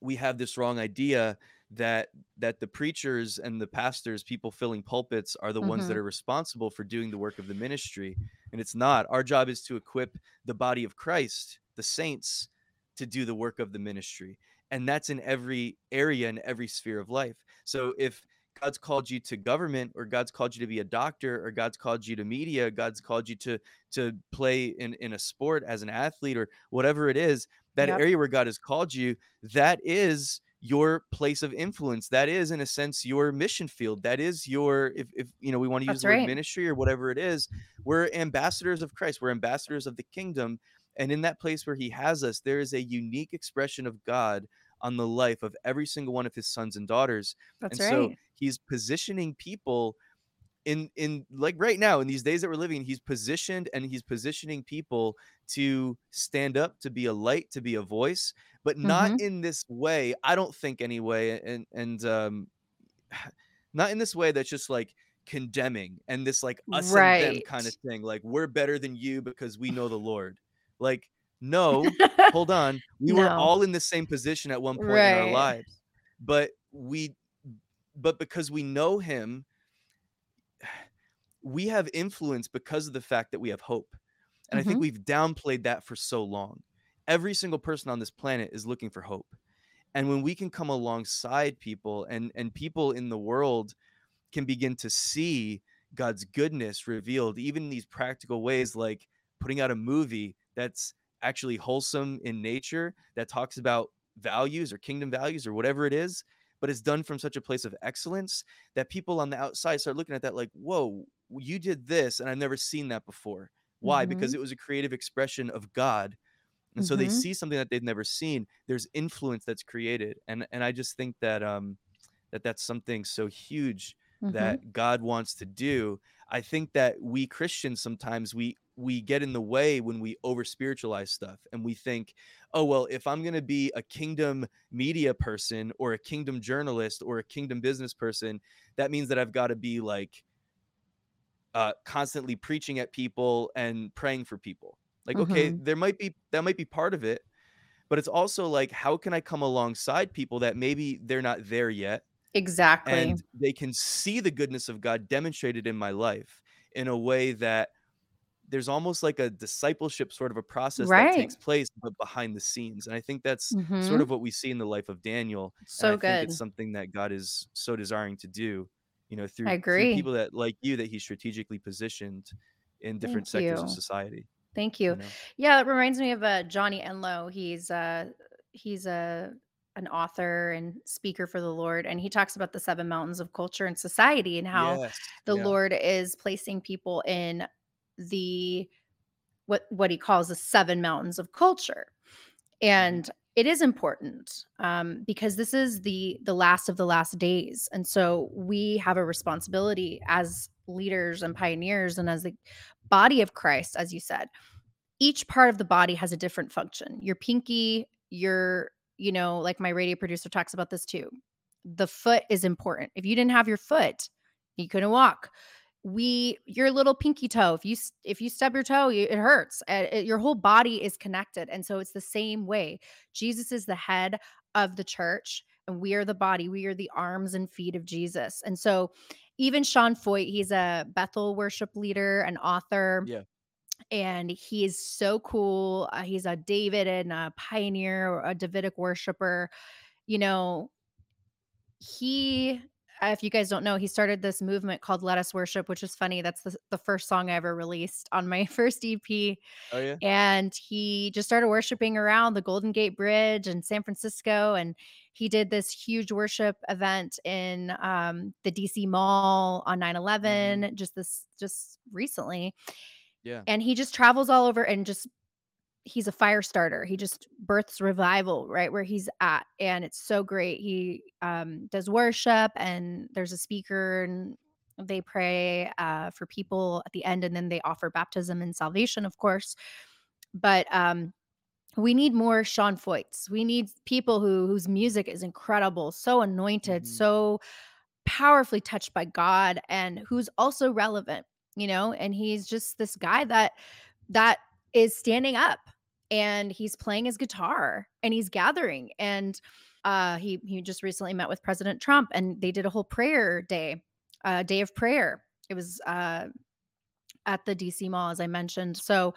we have this wrong idea that that the preachers and the pastors people filling pulpits are the ones that hmm are responsible for doing the work of the ministry and it's not. Our job is to equip the body of Christ the saints to do the work of the ministry and that's in every area and every sphere of life. So if God's called you to government or God's called you to be a doctor or God's called you to media God's called you to to play in in a sport as an athlete or whatever it is that Yep. area where God has called you that is your place of influence. That is in a sense your mission field. That is your if, if you know we want to use That's the word right. ministry or whatever it is we're ambassadors of christ. We're ambassadors of the kingdom. And in that place where he has us there is a unique expression of god on the life of every single one of his sons and daughters. That's and so he's positioning people in in like right now in these days that we're living he's positioned and he's positioning people to stand up to be a light to be a voice but not hmm in this way i don't think anyway and and um not in this way that's just like condemning and this like us and them kind of thing like we're better than you because we know the lord. Like no hold on we were all in the same position at one point in our lives but we but because we know him we have influence because of the fact that we have hope. And I think hmm we've downplayed that for so long. Every single person on this planet is looking for hope. And when we can come alongside people and and people in the world can begin to see God's goodness revealed even in these practical ways like putting out a movie that's actually wholesome in nature that talks about values or kingdom values or whatever it is but it's done from such a place of excellence that people on the outside start looking at that like whoa you did this and i've never seen that before. Why? Because hmm it was a creative expression of god and so they hmm see something that they've never seen there's influence that's created and and i just think that um that that's something so huge hmm that god wants to do. I think that we christians sometimes we we get in the way when we over spiritualize stuff and we think oh well if i'm going to be a kingdom media person or a kingdom journalist or a kingdom business person that means that i've got to be like uh, constantly preaching at people and praying for people. Like, okay, hmm there might be that might be part of it, but it's also like, how can I come alongside people that maybe they're not there yet Exactly. and they can see the goodness of God demonstrated in my life in a way that there's almost like a discipleship sort of a process that takes place, but behind the scenes. And I think that's sort hmm of what we see in the life of Daniel. So think it's something that God is so desiring to do, you know, through through people that like you that he strategically positioned in different Thank sectors of society, Thank you you. know? Yeah, it reminds me of uh, Johnny Enlow. He's uh he's a an author and speaker for the Lord, and he talks about the seven mountains of culture and society and how Yes. the Yeah. Lord is placing people in the what what he calls the seven mountains of culture. Mhm. And it is important um, because this is the the last of the last days, and so we have a responsibility as leaders and pioneers, and as the body of Christ, as you said each part of the body has a different function. Your pinky, your, you know, like my radio producer talks about this too. The foot is important. If you didn't have your foot, you couldn't walk. We, your little pinky toe, if you if you stub your toe, it hurts. It- your whole body is connected, and so it's the same way. Jesus is the head of the church, and we are the body. We are the arms and feet of Jesus, and so even Sean Feucht, he's a Bethel worship leader, an author. Yeah. And he is so cool. Uh, he's a David and a pioneer, a Davidic worshiper. You know, he if you guys don't know, he started this movement called Let Us Worship, which is funny. That's the, the first song I ever released on my first EP. Oh yeah. And he just started worshiping around the Golden Gate Bridge in San Francisco. And he did this huge worship event in um, the DC Mall on 9 11, Mhm. just this, just recently. Yeah. And he just travels all over and just he's a fire starter. He just births revival right where he's at and it's so great. He um does worship and there's a speaker and they pray uh for people at the end and then they offer baptism and salvation of course. But um we need more Sean Feuchts. We need people who whose music is incredible, so anointed, Mhm. so powerfully touched by God and who's also relevant, you know? And he's just this guy that that is standing up and he's playing his guitar and he's gathering and uh he he just recently met with President Trump and they did a whole prayer day, a day of prayer. It was uh at the DC Mall, as I mentioned. So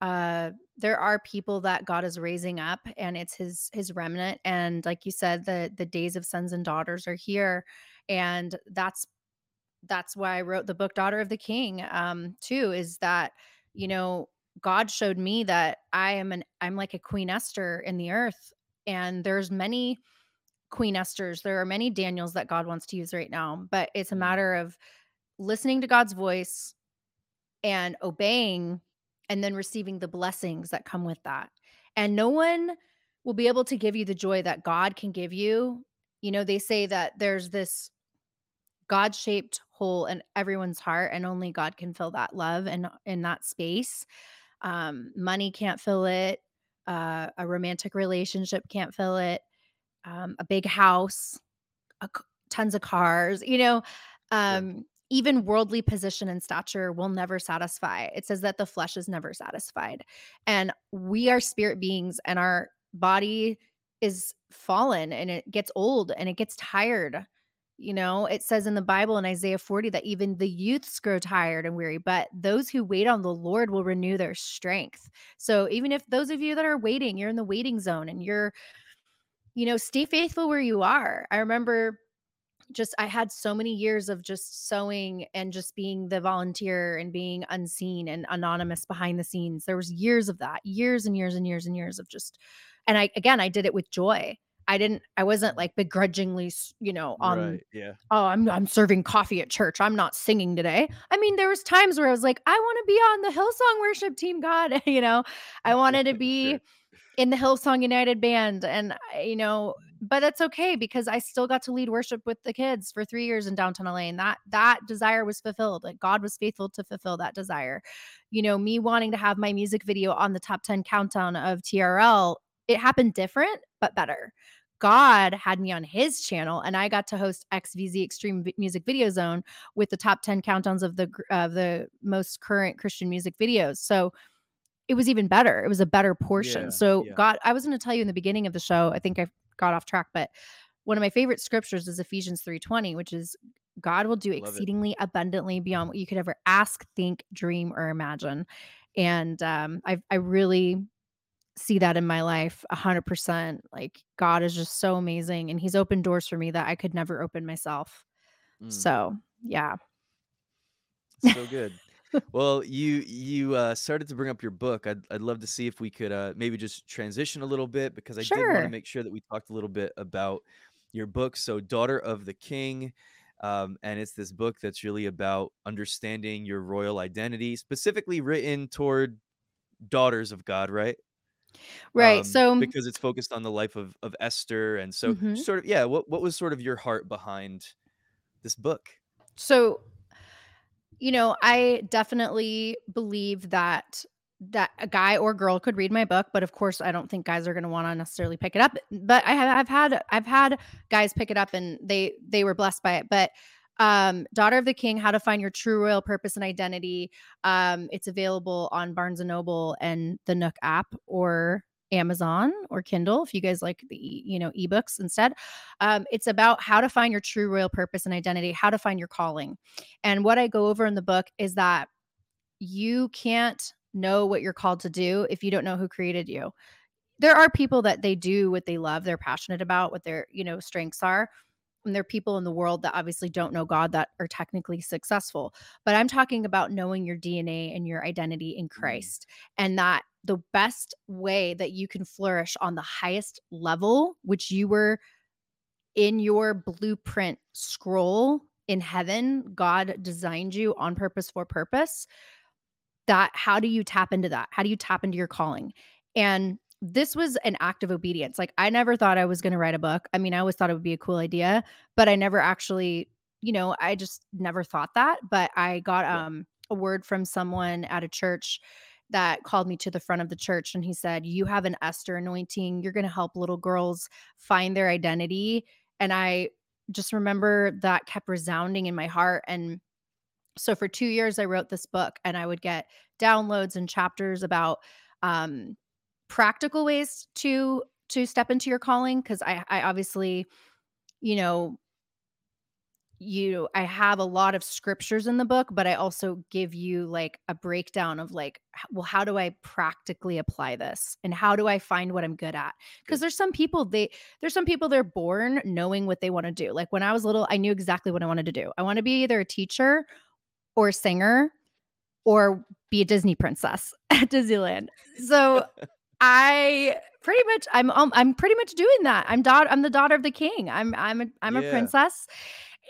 uh, there are people that God is raising up, and it's His His remnant. And like you said, the the days of sons and daughters are here, and that's that's why I wrote the book Daughter of the King. Um, too, is that you know God showed me that I am an I'm like a Queen Esther in the earth, and there's many Queen Esther's. There are many Daniels that God wants to use right now, but it's a Mm. matter of listening to God's voice and obeying and then receiving the blessings that come with that. And no one will be able to give you the joy that God can give you. You know, they say that there's this God shaped hole in everyone's heart, and only God can fill that love and in that space. Um, money can't fill it. Uh, a romantic relationship can't fill it. Um, a big house, a tons of cars, you know, um, even worldly position and stature will never satisfy. It says that the flesh is never satisfied. And we are spirit beings, and our body is fallen and it gets old and it gets tired. You know, it says in the Bible in Isaiah 40 that even the youths grow tired and weary, but those who wait on the Lord will renew their strength. So, even if those of you that are waiting, you're in the waiting zone and you're, you know, stay faithful where you are. I remember just I had so many years of just sewing and just being the volunteer and being unseen and anonymous behind the scenes. There was years of that, years and years and years and years of just and I again I did it with joy. I didn't I wasn't like begrudgingly, you know, on Right. Yeah. oh, I'm I'm serving coffee at church. I'm not singing today. I mean, there was times where I was like, I want to be on the Hillsong worship team, God, you know. I wanted to be Sure. in the Hillsong United band and you know but that's okay because I still got to lead worship with the kids for 3 years in downtown LA and that that desire was fulfilled like God was faithful to fulfill that desire you know me wanting to have my music video on the top 10 countdown of TRL it happened different but better God had me on his channel and I got to host XVZ Extreme Music Video Zone with the top 10 countdowns of the of the most current Christian music videos so it was even better. It was a better portion. Yeah, So yeah. God, I was going to tell you in the beginning of the show. I think I got off track, but one of my favorite scriptures is Ephesians 3:20, which is God will do Love it. exceedingly abundantly beyond what you could ever ask, think, dream, or imagine. And um, I I really see that in my life a hundred percent. Like God is just so amazing, and He's opened doors for me that I could never open myself. Mm. So yeah, so good. Well, you you uh, started to bring up your book. I'd I'd love to see if we could uh, maybe just transition a little bit because I did want to make sure that we talked a little bit about your book. So, Daughter of the King, um, and it's this book that's really about understanding your royal identity, specifically written toward daughters of God, right? Right. Um, So, because it's focused on the life of of Esther, and so mhm. sort of yeah. What what was sort of your heart behind this book? so You know, I definitely believe that that a guy or girl could read my book, but of course, I don't think guys are going to want to necessarily pick it up. But I have I've had I've had guys pick it up and they they were blessed by it. But um Daughter of the King, How to Find Your True Royal Purpose and Identity. Um it's available on Barnes and Noble and the Nook app or Amazon or Kindle if you guys like the you know ebooks instead. Um, it's about how to find your true royal purpose and identity, how to find your calling. And what I go over in the book is that you can't know what you're called to do if you don't know who created you. There are people that they do what they love, they're passionate about, what their, you know, strengths are. And there are people in the world that obviously don't know God that are technically successful. But I'm talking about knowing your DNA and your identity in Mm. Christ. And that the best way that you can flourish on the highest level, which you were in your blueprint scroll in heaven, God designed you on purpose for purpose. That how do you tap into that? How do you tap into your calling? And this was an act of obedience. Like I never thought I was going to write a book. I mean, I always thought it would be a cool idea, but I never actually, you know, I just never thought that. But I got um a word from someone at a church that called me to the front of the church and he said, "You have an Esther anointing. You're going to help little girls find their identity." And I just remember that kept resounding in my heart and so for 2 years I wrote this book and I would get downloads and chapters about um practical ways to to step into your calling cuz I I obviously you know you I have a lot of scriptures in the book but I also give you like a breakdown of like well how do I practically apply this? And how do I find what I'm good at? Because there's some people they there's some people they're born knowing what they want to do. Like when I was little I knew exactly what I wanted to do. I want to be either a teacher or a singer or be a Disney princess at Disneyland. So uh, I pretty much I'm um, I'm pretty much doing that. I'm daughter I'm the daughter of the king. I'm I'm a, I'm a princess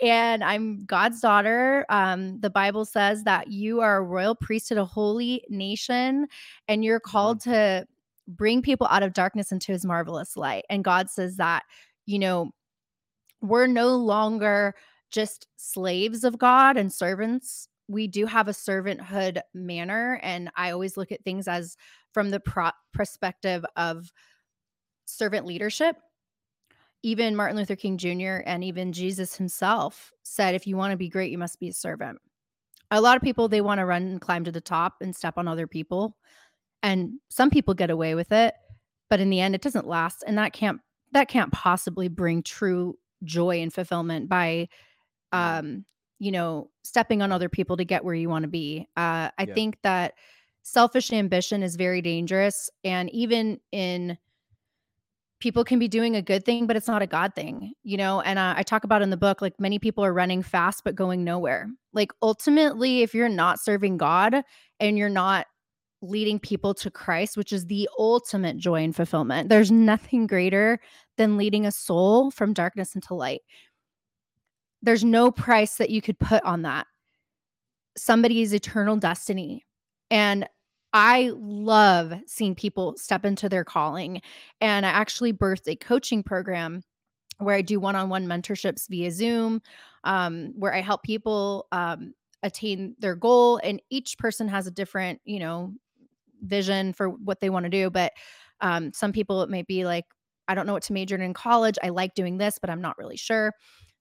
and I'm God's daughter. Um the Bible says that you are a royal priesthood, a holy nation and you're called to bring people out of darkness into his marvelous light. And God says that, you know, we're no longer just slaves of God and servants. We do have a servanthood manner. And I always look at things as from the pro- perspective of servant leadership. Even Martin Luther King Jr. and even Jesus himself said, if you want to be great, you must be a servant. A lot of people, they want to run and climb to the top and step on other people. And some people get away with it, but in the end, it doesn't last. And that can't that can't possibly bring true joy and fulfillment by um you know stepping on other people to get where you want to be uh i Yeah. think that selfish ambition is very dangerous and even in people can be doing a good thing but it's not a god thing you know and uh, i talk about in the book like many people are running fast but going nowhere like ultimately if you're not serving god and you're not leading people to christ which is the ultimate joy and fulfillment there's nothing greater than leading a soul from darkness into light there's no price that you could put on that. Somebody's eternal destiny. And i love seeing people step into their calling. And i actually birthed a coaching program where i do one-on-one mentorships via zoom um, where i help people um, attain their goal. And each person has a different you know vision for what they want to do. But um, some people it may be like i don't know what to major in in college. I like doing this but i'm not really sure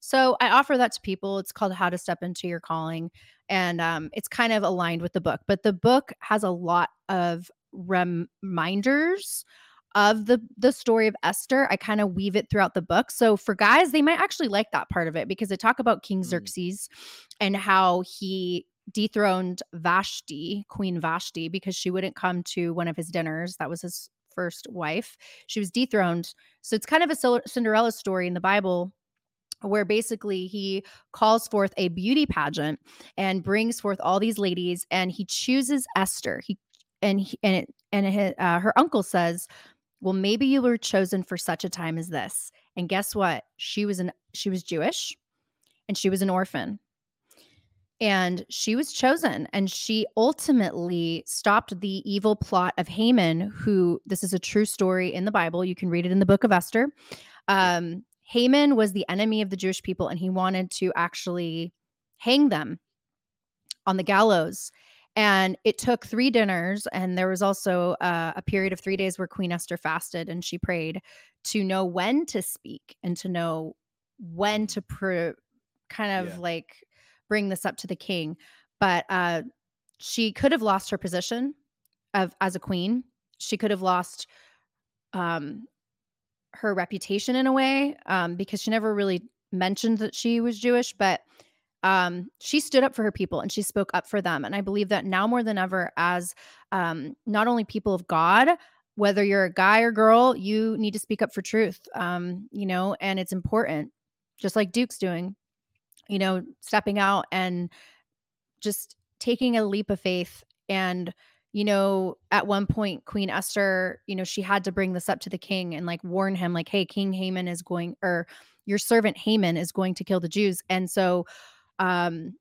so I offer that to people. It's called How to Step Into Your Calling. And um, it's kind of aligned with the book. But the book has a lot of reminders of the the story of Esther. I kind of weave it throughout the book. So for guys, they might actually like that part of it because they talk about King Mm. Xerxes and how he dethroned Vashti, Queen Vashti, because she wouldn't come to one of his dinners. That was his first wife. She was dethroned. So it's kind of a Cinderella story in the Bible where basically he calls forth a beauty pageant and brings forth all these ladies and he chooses Esther. He and he, and it, and it, uh, her uncle says, "Well, maybe you were chosen for such a time as this." And guess what? She was an she was Jewish and she was an orphan. And she was chosen and she ultimately stopped the evil plot of Haman, who this is a true story in the Bible. You can read it in the book of Esther. Um, Haman was the enemy of the Jewish people and he wanted to actually hang them on the gallows. And it took three dinners, and there was also uh, a period of three days where Queen Esther fasted and she prayed to know when to speak and to know when to pr- kind of Yeah. like bring this up to the king. But uh, she could have lost her position of as a queen. She could have lost um her reputation in a way um because she never really mentioned that she was Jewish, but um, she stood up for her people and she spoke up for them. And I believe that now more than ever, as um, not only people of God, whether you're a guy or girl, you need to speak up for truth. Um, you know, and it's important, just like Duke's doing, you know, stepping out and just taking a leap of faith. And, you know, at one point, Queen Esther, you know, she had to bring this up to the king and like warn him, like, hey, King Haman is going, or your servant Haman is going to kill the Jews. And so, um,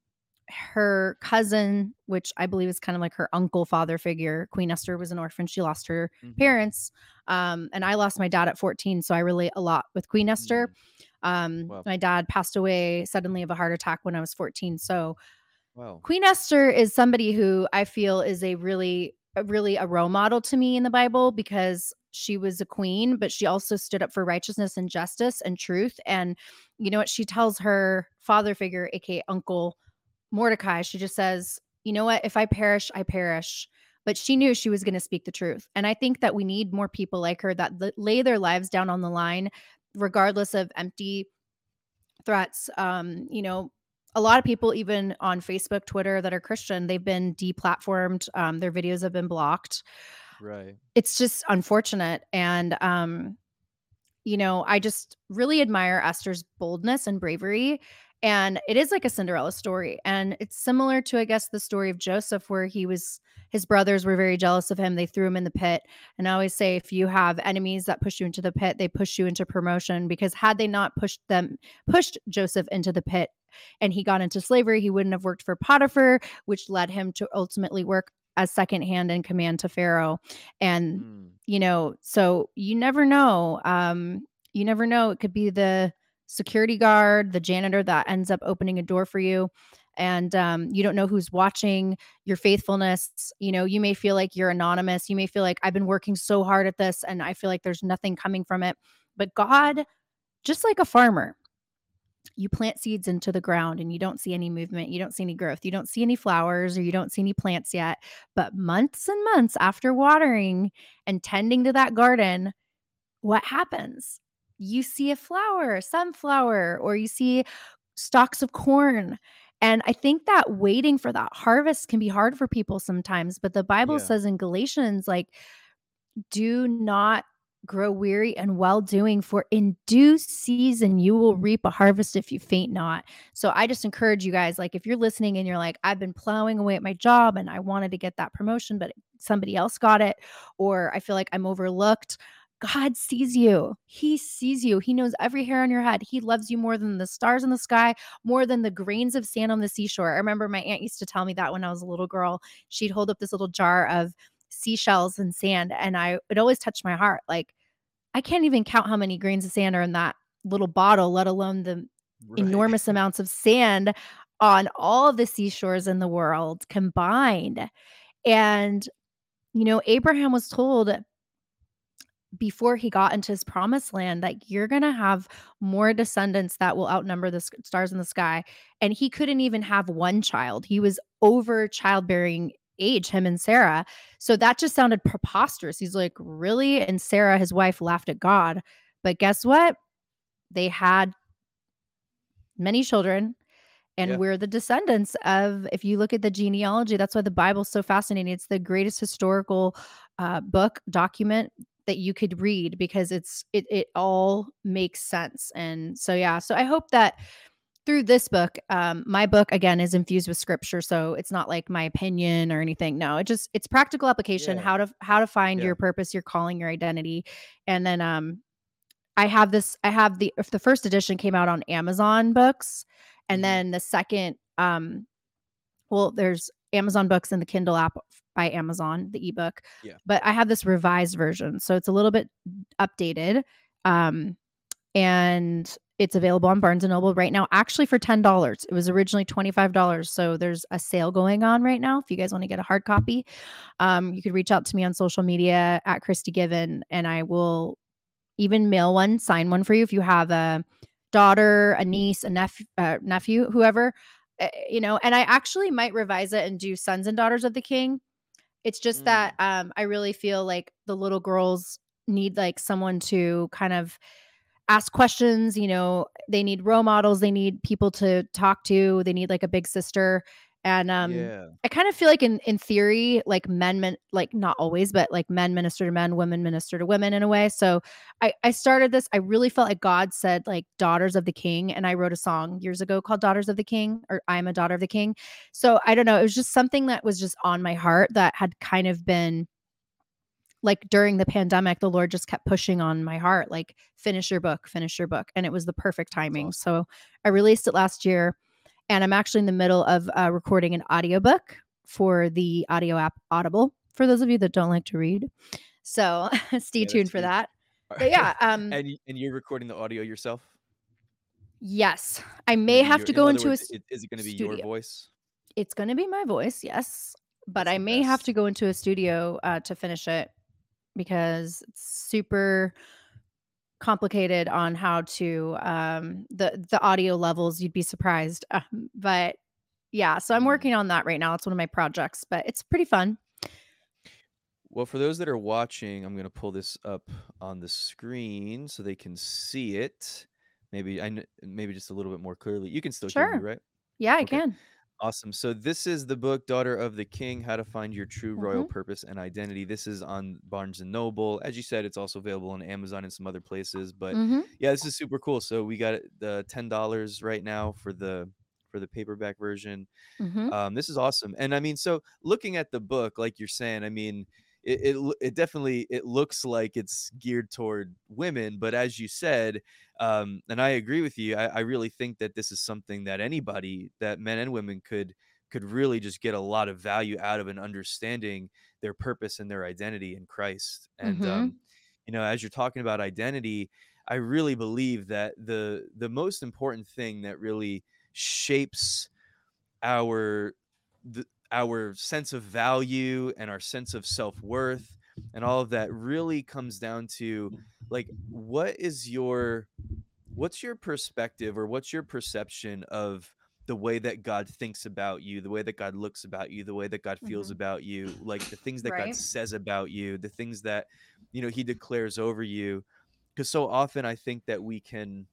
her cousin, which I believe is kind of like her uncle father figure, Queen Esther was an orphan. She lost her mm-hmm. parents. Um, and I lost my dad at 14. So I relate a lot with Queen Esther. Mm-hmm. Um, wow. My dad passed away suddenly of a heart attack when I was 14. So wow. Queen Esther is somebody who I feel is a really, a really a role model to me in the Bible because she was a queen, but she also stood up for righteousness and justice and truth. And you know what? She tells her father figure, aka Uncle Mordecai, she just says, you know what? If I perish, I perish. But she knew she was going to speak the truth. And I think that we need more people like her that lay their lives down on the line, regardless of empty threats. Um, you know, a lot of people, even on Facebook, Twitter, that are Christian, they've been deplatformed. Um, their videos have been blocked. Right. It's just unfortunate. And, um, you know, I just really admire Esther's boldness and bravery and it is like a Cinderella story. And it's similar to, I guess, the story of Joseph, where he was, his brothers were very jealous of him. They threw him in the pit. And I always say, if you have enemies that push you into the pit, they push you into promotion. Because had they not pushed them, pushed Joseph into the pit and he got into slavery, he wouldn't have worked for Potiphar, which led him to ultimately work as second hand in command to Pharaoh. And, mm. you know, so you never know. Um, you never know. It could be the, security guard, the janitor that ends up opening a door for you. And um, you don't know who's watching your faithfulness. You know, you may feel like you're anonymous. You may feel like I've been working so hard at this and I feel like there's nothing coming from it. But God, just like a farmer, you plant seeds into the ground and you don't see any movement, you don't see any growth, you don't see any flowers, or you don't see any plants yet. But months and months after watering and tending to that garden, what happens? You see a flower, sunflower, or you see stalks of corn. And I think that waiting for that harvest can be hard for people sometimes. But the Bible yeah. says in Galatians, like, do not grow weary and well doing, for in due season you will reap a harvest if you faint not. So I just encourage you guys, like, if you're listening and you're like, I've been plowing away at my job and I wanted to get that promotion, but somebody else got it, or I feel like I'm overlooked. God sees you. He sees you. He knows every hair on your head. He loves you more than the stars in the sky, more than the grains of sand on the seashore. I remember my aunt used to tell me that when I was a little girl. She'd hold up this little jar of seashells and sand, and I it always touched my heart. Like I can't even count how many grains of sand are in that little bottle, let alone the right. enormous amounts of sand on all of the seashores in the world combined. And you know, Abraham was told before he got into his promised land like you're going to have more descendants that will outnumber the stars in the sky and he couldn't even have one child. He was over childbearing age him and sarah. So that just sounded preposterous. He's like really? And sarah his wife laughed at god. But guess what? They had many children and yeah. we're the descendants of if you look at the genealogy that's why the bible's so fascinating. It's the greatest historical uh, book document that you could read because it's it it all makes sense. And so yeah, so I hope that through this book, um, my book again is infused with scripture, so it's not like my opinion or anything. No, it just it's practical application yeah. how to how to find yeah. your purpose, your calling, your identity, and then um, I have this. I have the if the first edition came out on Amazon Books, and mm-hmm. then the second, um, well, there's Amazon Books and the Kindle app by Amazon, the ebook. Yeah. But I have this revised version. So it's a little bit updated. Um, and it's available on Barnes and Noble right now, actually for $10. It was originally $25. So there's a sale going on right now. If you guys want to get a hard copy, um, you could reach out to me on social media at Christy Given, and I will even mail one, sign one for you if you have a daughter, a niece, a nephew, uh, nephew, whoever, uh, you know. And I actually might revise it and do Sons and Daughters of the King it's just mm. that um, I really feel like the little girls need like someone to kind of ask questions, you know, they need role models, they need people to talk to, they need like a big sister. And um Yeah. I kind of feel like in in theory, like men men like not always, but like men minister to men, women minister to women in a way. So I I started this. I really felt like God said like daughters of the king. And I wrote a song years ago called Daughters of the King or I'm a daughter of the king. So I don't know. It was just something that was just on my heart that had kind of been like during the pandemic, the Lord just kept pushing on my heart, like, finish your book, finish your book. And it was the perfect timing. So I released it last year and I'm actually in the middle of uh, recording an audiobook for the audio app Audible for those of you that don't like to read. So stay Yeah, tuned for that. But yeah, um, and and you're recording the audio yourself? yes, I may be have to go other into a words, s- it is it gonna be your voice? It's going to be my voice, yes, but That's I may have to go into a studio uh, to finish it because it's super complicated on how to um the the audio levels you'd be surprised um, but yeah so i'm Mm. working on that right now it's one of my projects but it's pretty fun Well, for those that are watching, I'm gonna pull this up on the screen so they can see it. Maybe I maybe just a little bit more clearly. You can still hear me, right? yeah i Okay. can Awesome. So this is the book Daughter of the King: How to Find Your True Royal hmm Purpose and Identity. This is on Barnes and Noble. As you said, it's also available on Amazon and some other places, but hmm yeah, this is super cool. So we got the $10 right now for the for the paperback version. hmm Um, this is awesome. And I mean, so looking at the book, like you're saying, I mean, it, it it definitely it looks like it's geared toward women, but as you said, um, and I agree with you, I, I really think that this is something that anybody, that men and women could could really just get a lot of value out of and understanding their purpose and their identity in Christ. And hmm um, you know, as you're talking about identity, I really believe that the the most important thing that really shapes our the, our sense of value and our sense of self-worth and all of that really comes down to like what is your what's your perspective or what's your perception of the way that God thinks about you, the way that God looks about you, the way that God feels hmm about you, like the things that God says about you, the things that you know he declares over you? Because so often I think that we can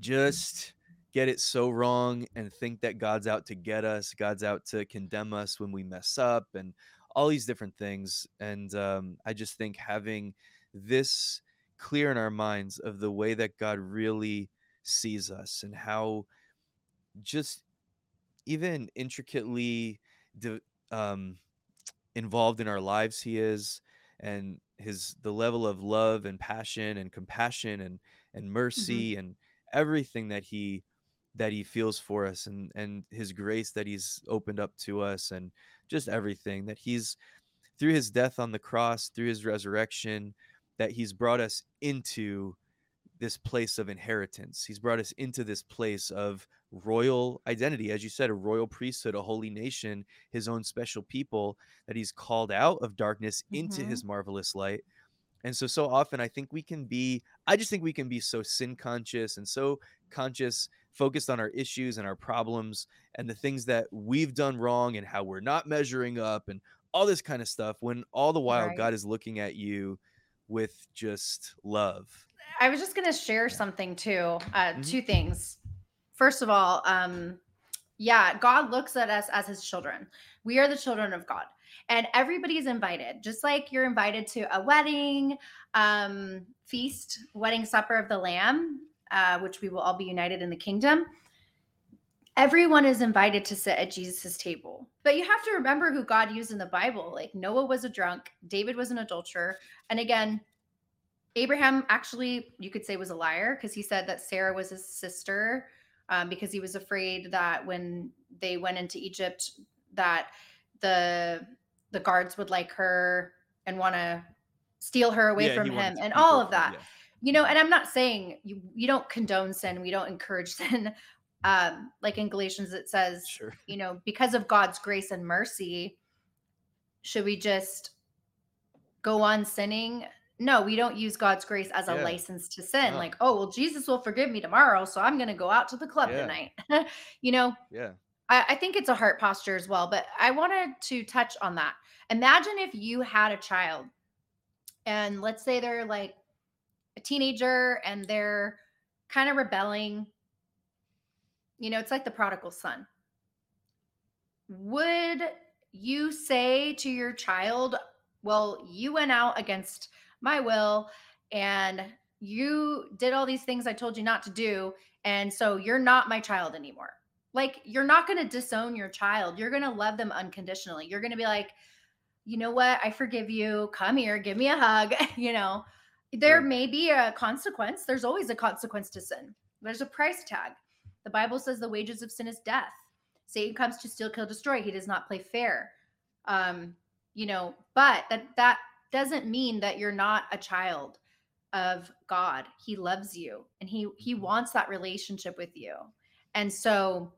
just get it so wrong and think that God's out to get us, God's out to condemn us when we mess up, and all these different things. And um, I just think having this clear in our minds of the way that God really sees us and how just even intricately de- um, involved in our lives he is and his the level of love and passion and compassion and and hmm mercy and everything that he that he feels for us and and his grace that he's opened up to us and just everything that he's through his death on the cross through his resurrection that he's brought us into this place of inheritance. He's brought us into this place of royal identity, as you said, a royal priesthood, a holy nation, his own special people that he's called out of darkness into hmm his marvelous light. And so, so often I think we can be, I just think we can be so sin conscious and so conscious, focused on our issues and our problems and the things that we've done wrong and how we're not measuring up and all this kind of stuff when all the while right. God is looking at you with just love. i was just going to share something too uh hmm two things. First of all um yeah god looks at us as his children. We are the children of god and everybody's invited just like you're invited to a wedding um feast wedding supper of the lamb uh, which we will all be united in the kingdom everyone is invited to sit at jesus' table but you have to remember who god used in the bible like noah was a drunk david was an adulterer and again abraham actually you could say was a liar because he said that sarah was his sister um, because he was afraid that when they went into Egypt, that the the guards would like her and want to steal her away Yeah, from him, and all of that. yeah. You know, and I'm not saying you you don't condone sin, we don't encourage sin. Um, like in Galatians, it says, Sure. you know, because of God's grace and mercy, should we just go on sinning? No, we don't use God's grace as a Yeah. license to sin. No. Like, oh, well, Jesus will forgive me tomorrow, so I'm going to go out to the club Yeah. tonight. you know, Yeah. I, I think it's a heart posture as well. But I wanted to touch on that. Imagine if you had a child and let's say they're like a teenager and they're kind of rebelling. You know, it's like the prodigal son. Would you say to your child, Well, you went out against my will and you did all these things I told you not to do. And so you're not my child anymore. Like, you're not going to disown your child. You're going to love them unconditionally. You're going to be like, you know what? I forgive you. Come here, give me a hug. you know, there may be a consequence. There's always a consequence to sin, there's a price tag. The Bible says the wages of sin is death. Satan comes to steal, kill, destroy. He does not play fair. Um, you know, but that that doesn't mean that you're not a child of God. He loves you and he he mm-hmm. wants that relationship with you. And so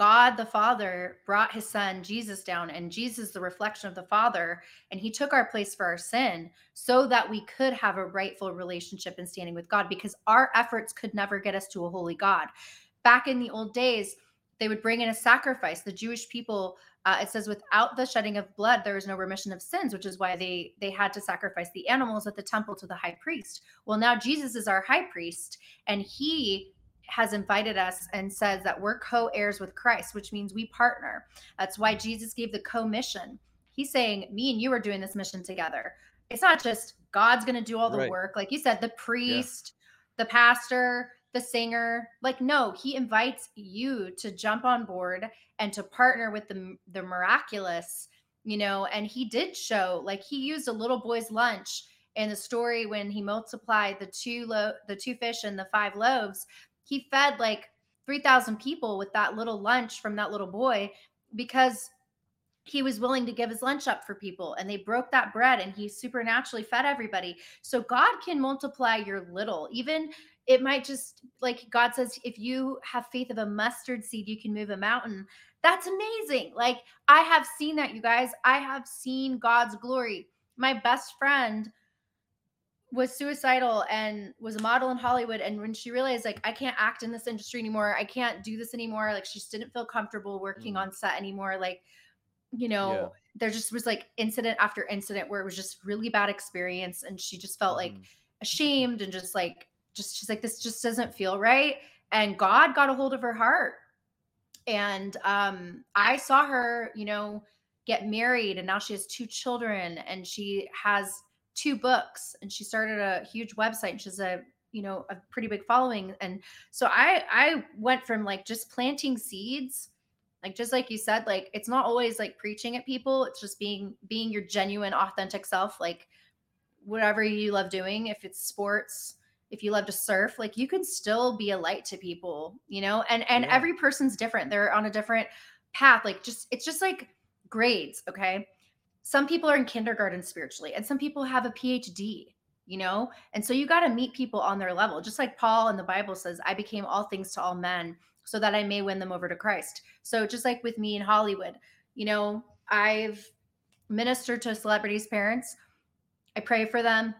God the Father brought his son Jesus down, and Jesus, the reflection of the Father, and he took our place for our sin so that we could have a rightful relationship and standing with God because our efforts could never get us to a holy God. Back in the old days, they would bring in a sacrifice. The Jewish people, uh, it says, without the shedding of blood, there is no remission of sins, which is why they they had to sacrifice the animals at the temple to the high priest. Well, now Jesus is our high priest, and he has invited us and says that we're co-heirs with Christ, which means we partner. That's why Jesus gave the co-mission. He's saying, "Me and you are doing this mission together." It's not just God's going to do all the right. work, like you said, the priest, yeah. the pastor, the singer. Like, no, he invites you to jump on board and to partner with the the miraculous. You know, and he did show, like, he used a little boy's lunch in the story when he multiplied the two lo- the two fish and the five loaves he fed like 3000 people with that little lunch from that little boy because he was willing to give his lunch up for people and they broke that bread and he supernaturally fed everybody. So god can multiply your little. Even it might just like god says if you have faith of a mustard seed you can move a mountain. That's amazing. Like i have seen that you guys. I have seen god's glory. My best friend was suicidal and was a model in Hollywood. And when she realized, like, I can't act in this industry anymore, I can't do this anymore, like, she just didn't feel comfortable working mm. on set anymore. Like, you know, yeah. there just was like incident after incident where it was just really bad experience. And she just felt mm. like ashamed and just like, just, she's like, this just doesn't feel right. And God got a hold of her heart. And um, I saw her, you know, get married and now she has two children and she has two books and she started a huge website and she's a you know a pretty big following and so i i went from like just planting seeds like just like you said like it's not always like preaching at people it's just being being your genuine authentic self like whatever you love doing if it's sports if you love to surf like you can still be a light to people you know and and yeah. every person's different they're on a different path like just it's just like grades okay some people are in kindergarten spiritually and some people have a phd you know? And so you got to meet people on their level. Just like paul in the bible says i became all things to all men so that i may win them over to christ. So just like with me in hollywood you know i've ministered to celebrities parents. I pray for them.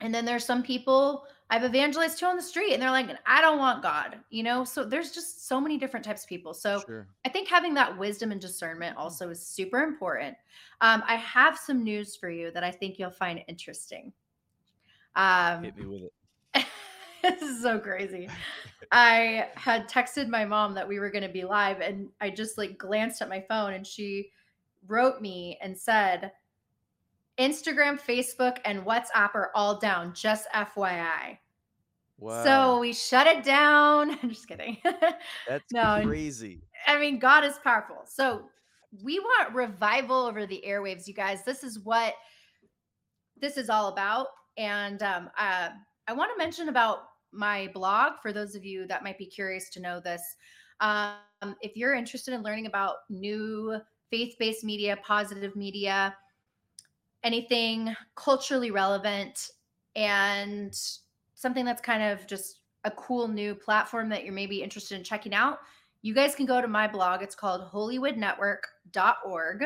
And then there's some people I've evangelized to on the street and they're like, I don't want God, you know? So there's just so many different types of people. So sure. I think having that wisdom and discernment mm. also is super important. Um, I have some news for you that I think you'll find interesting. Um, Hit me with it. this is so crazy. I had texted my mom that we were going to be live and I just like glanced at my phone and she wrote me and said, Instagram, Facebook, and WhatsApp are all down, just FYI. Wow. So we shut it down. I'm just kidding. That's no, crazy. I mean, God is powerful. So we want revival over the airwaves, you guys. This is what this is all about. And um, uh, I want to mention about my blog for those of you that might be curious to know this. Um, if you're interested in learning about new faith based media, positive media, anything culturally relevant and something that's kind of just a cool new platform that you're maybe interested in checking out, you guys can go to my blog. It's called holywoodnetwork.org.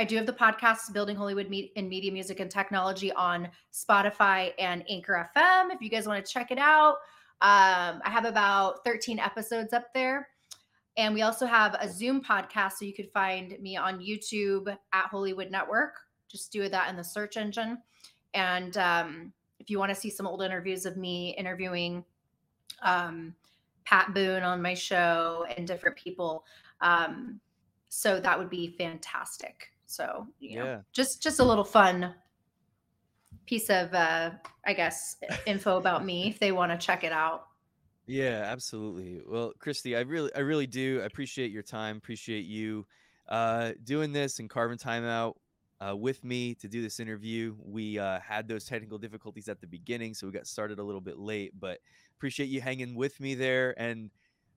I do have the podcast Building Holywood Meet in Media, Music, and Technology on Spotify and Anchor FM. If you guys want to check it out, um, I have about 13 episodes up there. And we also have a Zoom podcast, so you could find me on YouTube at Holywood Network just do that in the search engine. And um, if you want to see some old interviews of me interviewing um, Pat Boone on my show and different people, um, so that would be fantastic. So you know, Yeah. just just a little fun piece of uh, I guess info about me if they want to check it out. Yeah, absolutely. Well, Christy, I really, I really do appreciate your time. Appreciate you uh, doing this and carving time out uh, with me to do this interview. We uh, had those technical difficulties at the beginning, so we got started a little bit late. But appreciate you hanging with me there. And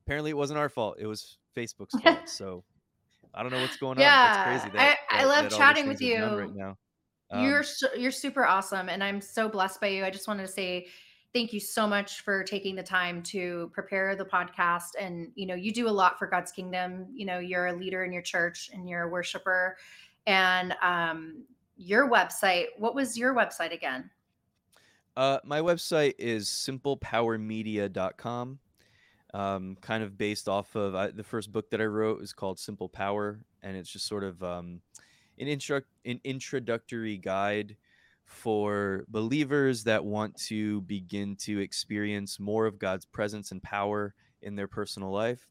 apparently, it wasn't our fault; it was Facebook's fault. So I don't know what's going on. Yeah, That's crazy. I- That, I love that chatting with things are done you. right now. you're Um, su- you're super awesome, and I'm so blessed by you. I just wanted to say thank you so much for taking the time to prepare the podcast. And you know, you do a lot for God's kingdom. You know, you're a leader in your church and you're a worshiper. And um, your website, what was your website again? Uh, my website is simplepowermedia.com. Um, kind of based off of I, the first book that I wrote is called Simple Power, and it's just sort of um, an intro an introductory guide for believers that want to begin to experience more of God's presence and power in their personal life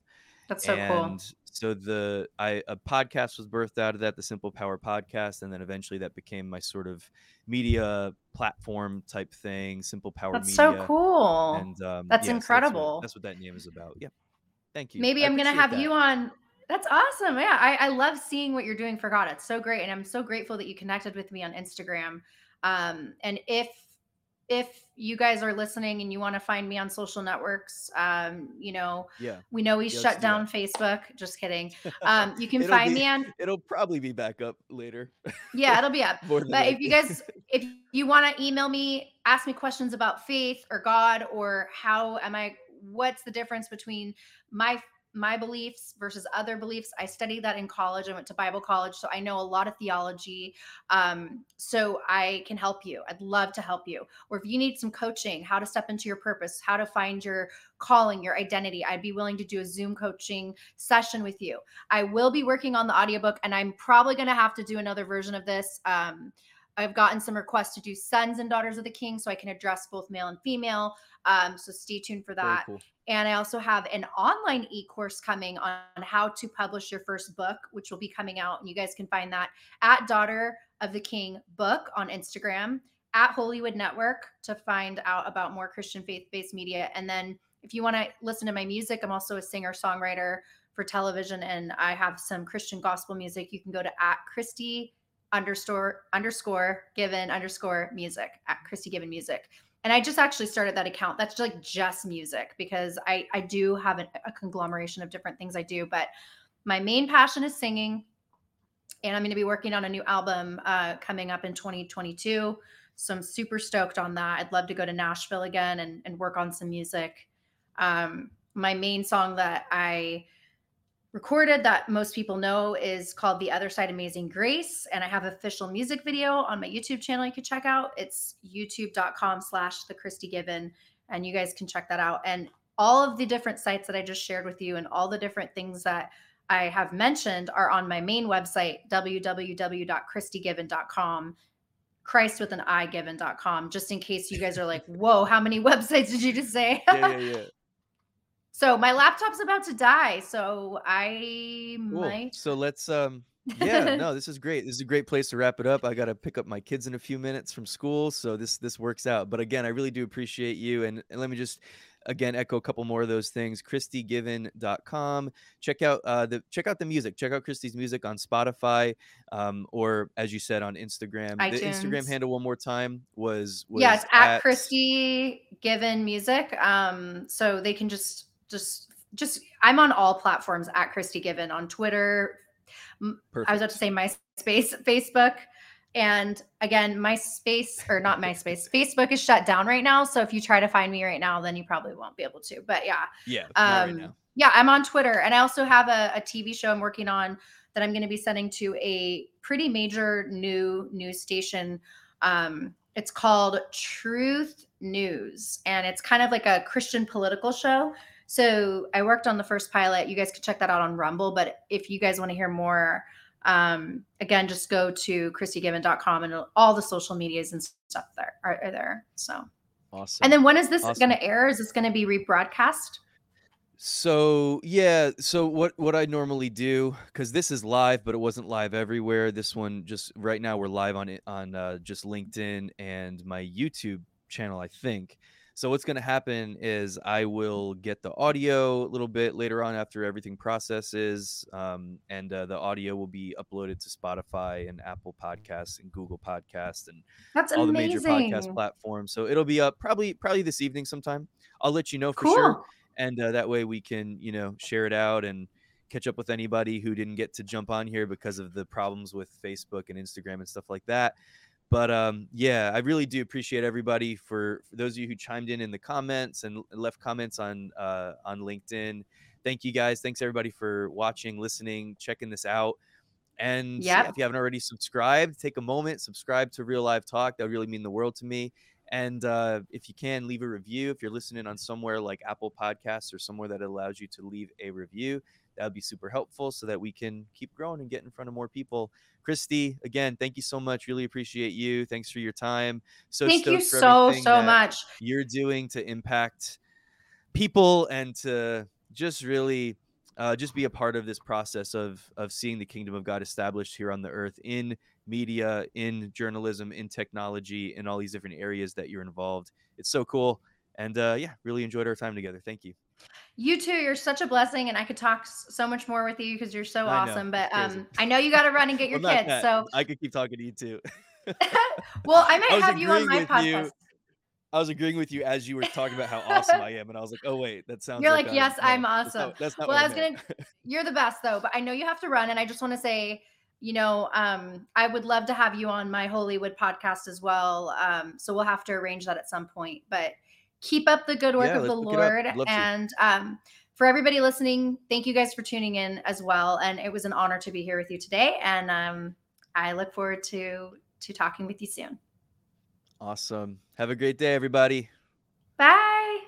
That's so and cool. so the I a podcast was birthed out of that, the Simple Power podcast, and then eventually that became my sort of media platform type thing, Simple Power That's Media. so cool. And um, That's yeah, so incredible. That's what, that's what that name is about. Yeah, thank you. Maybe I I'm gonna have that. you on. That's awesome. Yeah, I, I love seeing what you're doing for God. It's so great, and I'm so grateful that you connected with me on Instagram. Um, and if if you guys are listening and you want to find me on social networks, um, you know, Yeah, we know we shut do down Facebook. Just kidding. Um, you can find be- me on. It'll probably be back up later. Yeah, it'll be up. But if you guys, if you want to email me, ask me questions about faith or God or how am I, what's the difference between my my beliefs versus other beliefs. I studied that in college. I went to Bible college, so I know a lot of theology. Um, so I can help you. I'd love to help you. Or if you need some coaching, how to step into your purpose, how to find your calling, your identity, I'd be willing to do a Zoom coaching session with you. I will be working on the audiobook and I'm probably going to have to do another version of this. Um, I've gotten some requests to do sons and daughters of the king so I can address both male and female. Um, so stay tuned for that. cool. And I also have an online e course coming on how to publish your first book, which will be coming out. And you guys can find that at Daughter of the King Book on Instagram, at Holywood Network to find out about more Christian faith based media. And then if you want to listen to my music, I'm also a singer songwriter for television and I have some Christian gospel music. You can go to at Christy underscore underscore given underscore music at Christy given music. And I just actually started that account. That's like just music because I I do have an, a conglomeration of different things I do, but my main passion is singing, and I'm going to be working on a new album uh, coming up in 2022. So I'm super stoked on that. I'd love to go to Nashville again and, and work on some music. Um, my main song that I recorded that most people know is called The Other Side Amazing Grace. And I have official music video on my YouTube channel you can check out. It's youtube.com slash the Christy Given. And you guys can check that out. And all of the different sites that I just shared with you and all the different things that I have mentioned are on my main website, www.christygiven.com. Christ with an I given.com, just in case you guys are like, whoa, how many websites did you just say? Yeah, yeah, yeah. So my laptop's about to die, so I Cool. might. So let's um yeah, no, this is great. This is a great place to wrap it up. I got to pick up my kids in a few minutes from school, so this this works out. But again, I really do appreciate you and, and let me just again echo a couple more of those things. christygiven.com. Check out uh the check out the music. Check out Christy's music on Spotify um or as you said on Instagram. The Instagram handle one more time was was yeah, it's at, Christy Given Music. Um, so they can just just just I'm on all platforms at Christy Given on Twitter. I was about to say MySpace, Facebook. And again, MySpace or not MySpace, Facebook is shut down right now. So if you try to find me right now, then you probably won't be able to. But yeah, Yeah, not right um, yeah, I'm on Twitter, and I also have a, a TV show I'm working on that I'm going to be sending to a pretty major new news station. Um, it's called Truth News, and it's kind of like a Christian political show. So I worked on the first pilot. You guys can check that out on Rumble. But if you guys want to hear more Um, again, just go to christygiven.com and all the social medias and stuff there are, are there. So Awesome. and then when is this Awesome. going to air? Is this going to be rebroadcast? So yeah, so what what I normally do because this is live, but it wasn't live everywhere. This one just right now we're live on it on uh, just LinkedIn and my YouTube channel, I think. So what's going to happen is I will get the audio a little bit later on after everything processes, um, and uh, the audio will be uploaded to Spotify and Apple Podcasts and Google Podcasts and That's all the major podcast platforms. So it'll be up probably probably this evening sometime. I'll let you know for Cool. sure and uh, that way we can you know share it out and catch up with anybody who didn't get to jump on here because of the problems with facebook and instagram and stuff like that but um yeah i really do appreciate everybody for, for those of you who chimed in in the comments and left comments on uh on linkedin. Thank you guys. Thanks everybody for watching listening checking this out. And yeah, if you haven't already subscribed take a moment subscribe to real live talk. That would really mean the world to me. And uh, if you can, leave a review. If you're listening on somewhere like Apple Podcasts or somewhere that allows you to leave a review, that would be super helpful so that we can keep growing and get in front of more people. Christy, again, thank you so much. Really appreciate you. Thanks for your time. So Thank you so, so much. you're doing to impact people and to just really uh, just be a part of this process of of seeing the kingdom of God established here on the earth in media, in journalism, in technology, in all these different areas that you're involved. It's so cool, and uh, yeah, really enjoyed our time together. Thank you. You too. You're such a blessing, and I could talk so much more with you because you're so I know, awesome. But um, I know you got to run and get your Well, kids. that. So, I could keep talking to you too. well, I might I have you on my with you podcast. I was agreeing with you as you were talking about how awesome I am, and I was like, "Oh wait, that sounds." You're like, like, I'm- yes, no, I'm that's awesome. not- That's not Well, I was meant. You're the best though, but I know you have to run, and I just want to say, you know, um, I would love to have you on my Holywood podcast as well. Um, so we'll have to arrange that at some point. But keep up the good work Yeah, of the let's look it up. Lord, I'd love to. and um, for everybody listening, thank you guys for tuning in as well. And it was an honor to be here with you today, and um, I look forward to to talking with you soon. Awesome. Have a great day, everybody. Bye.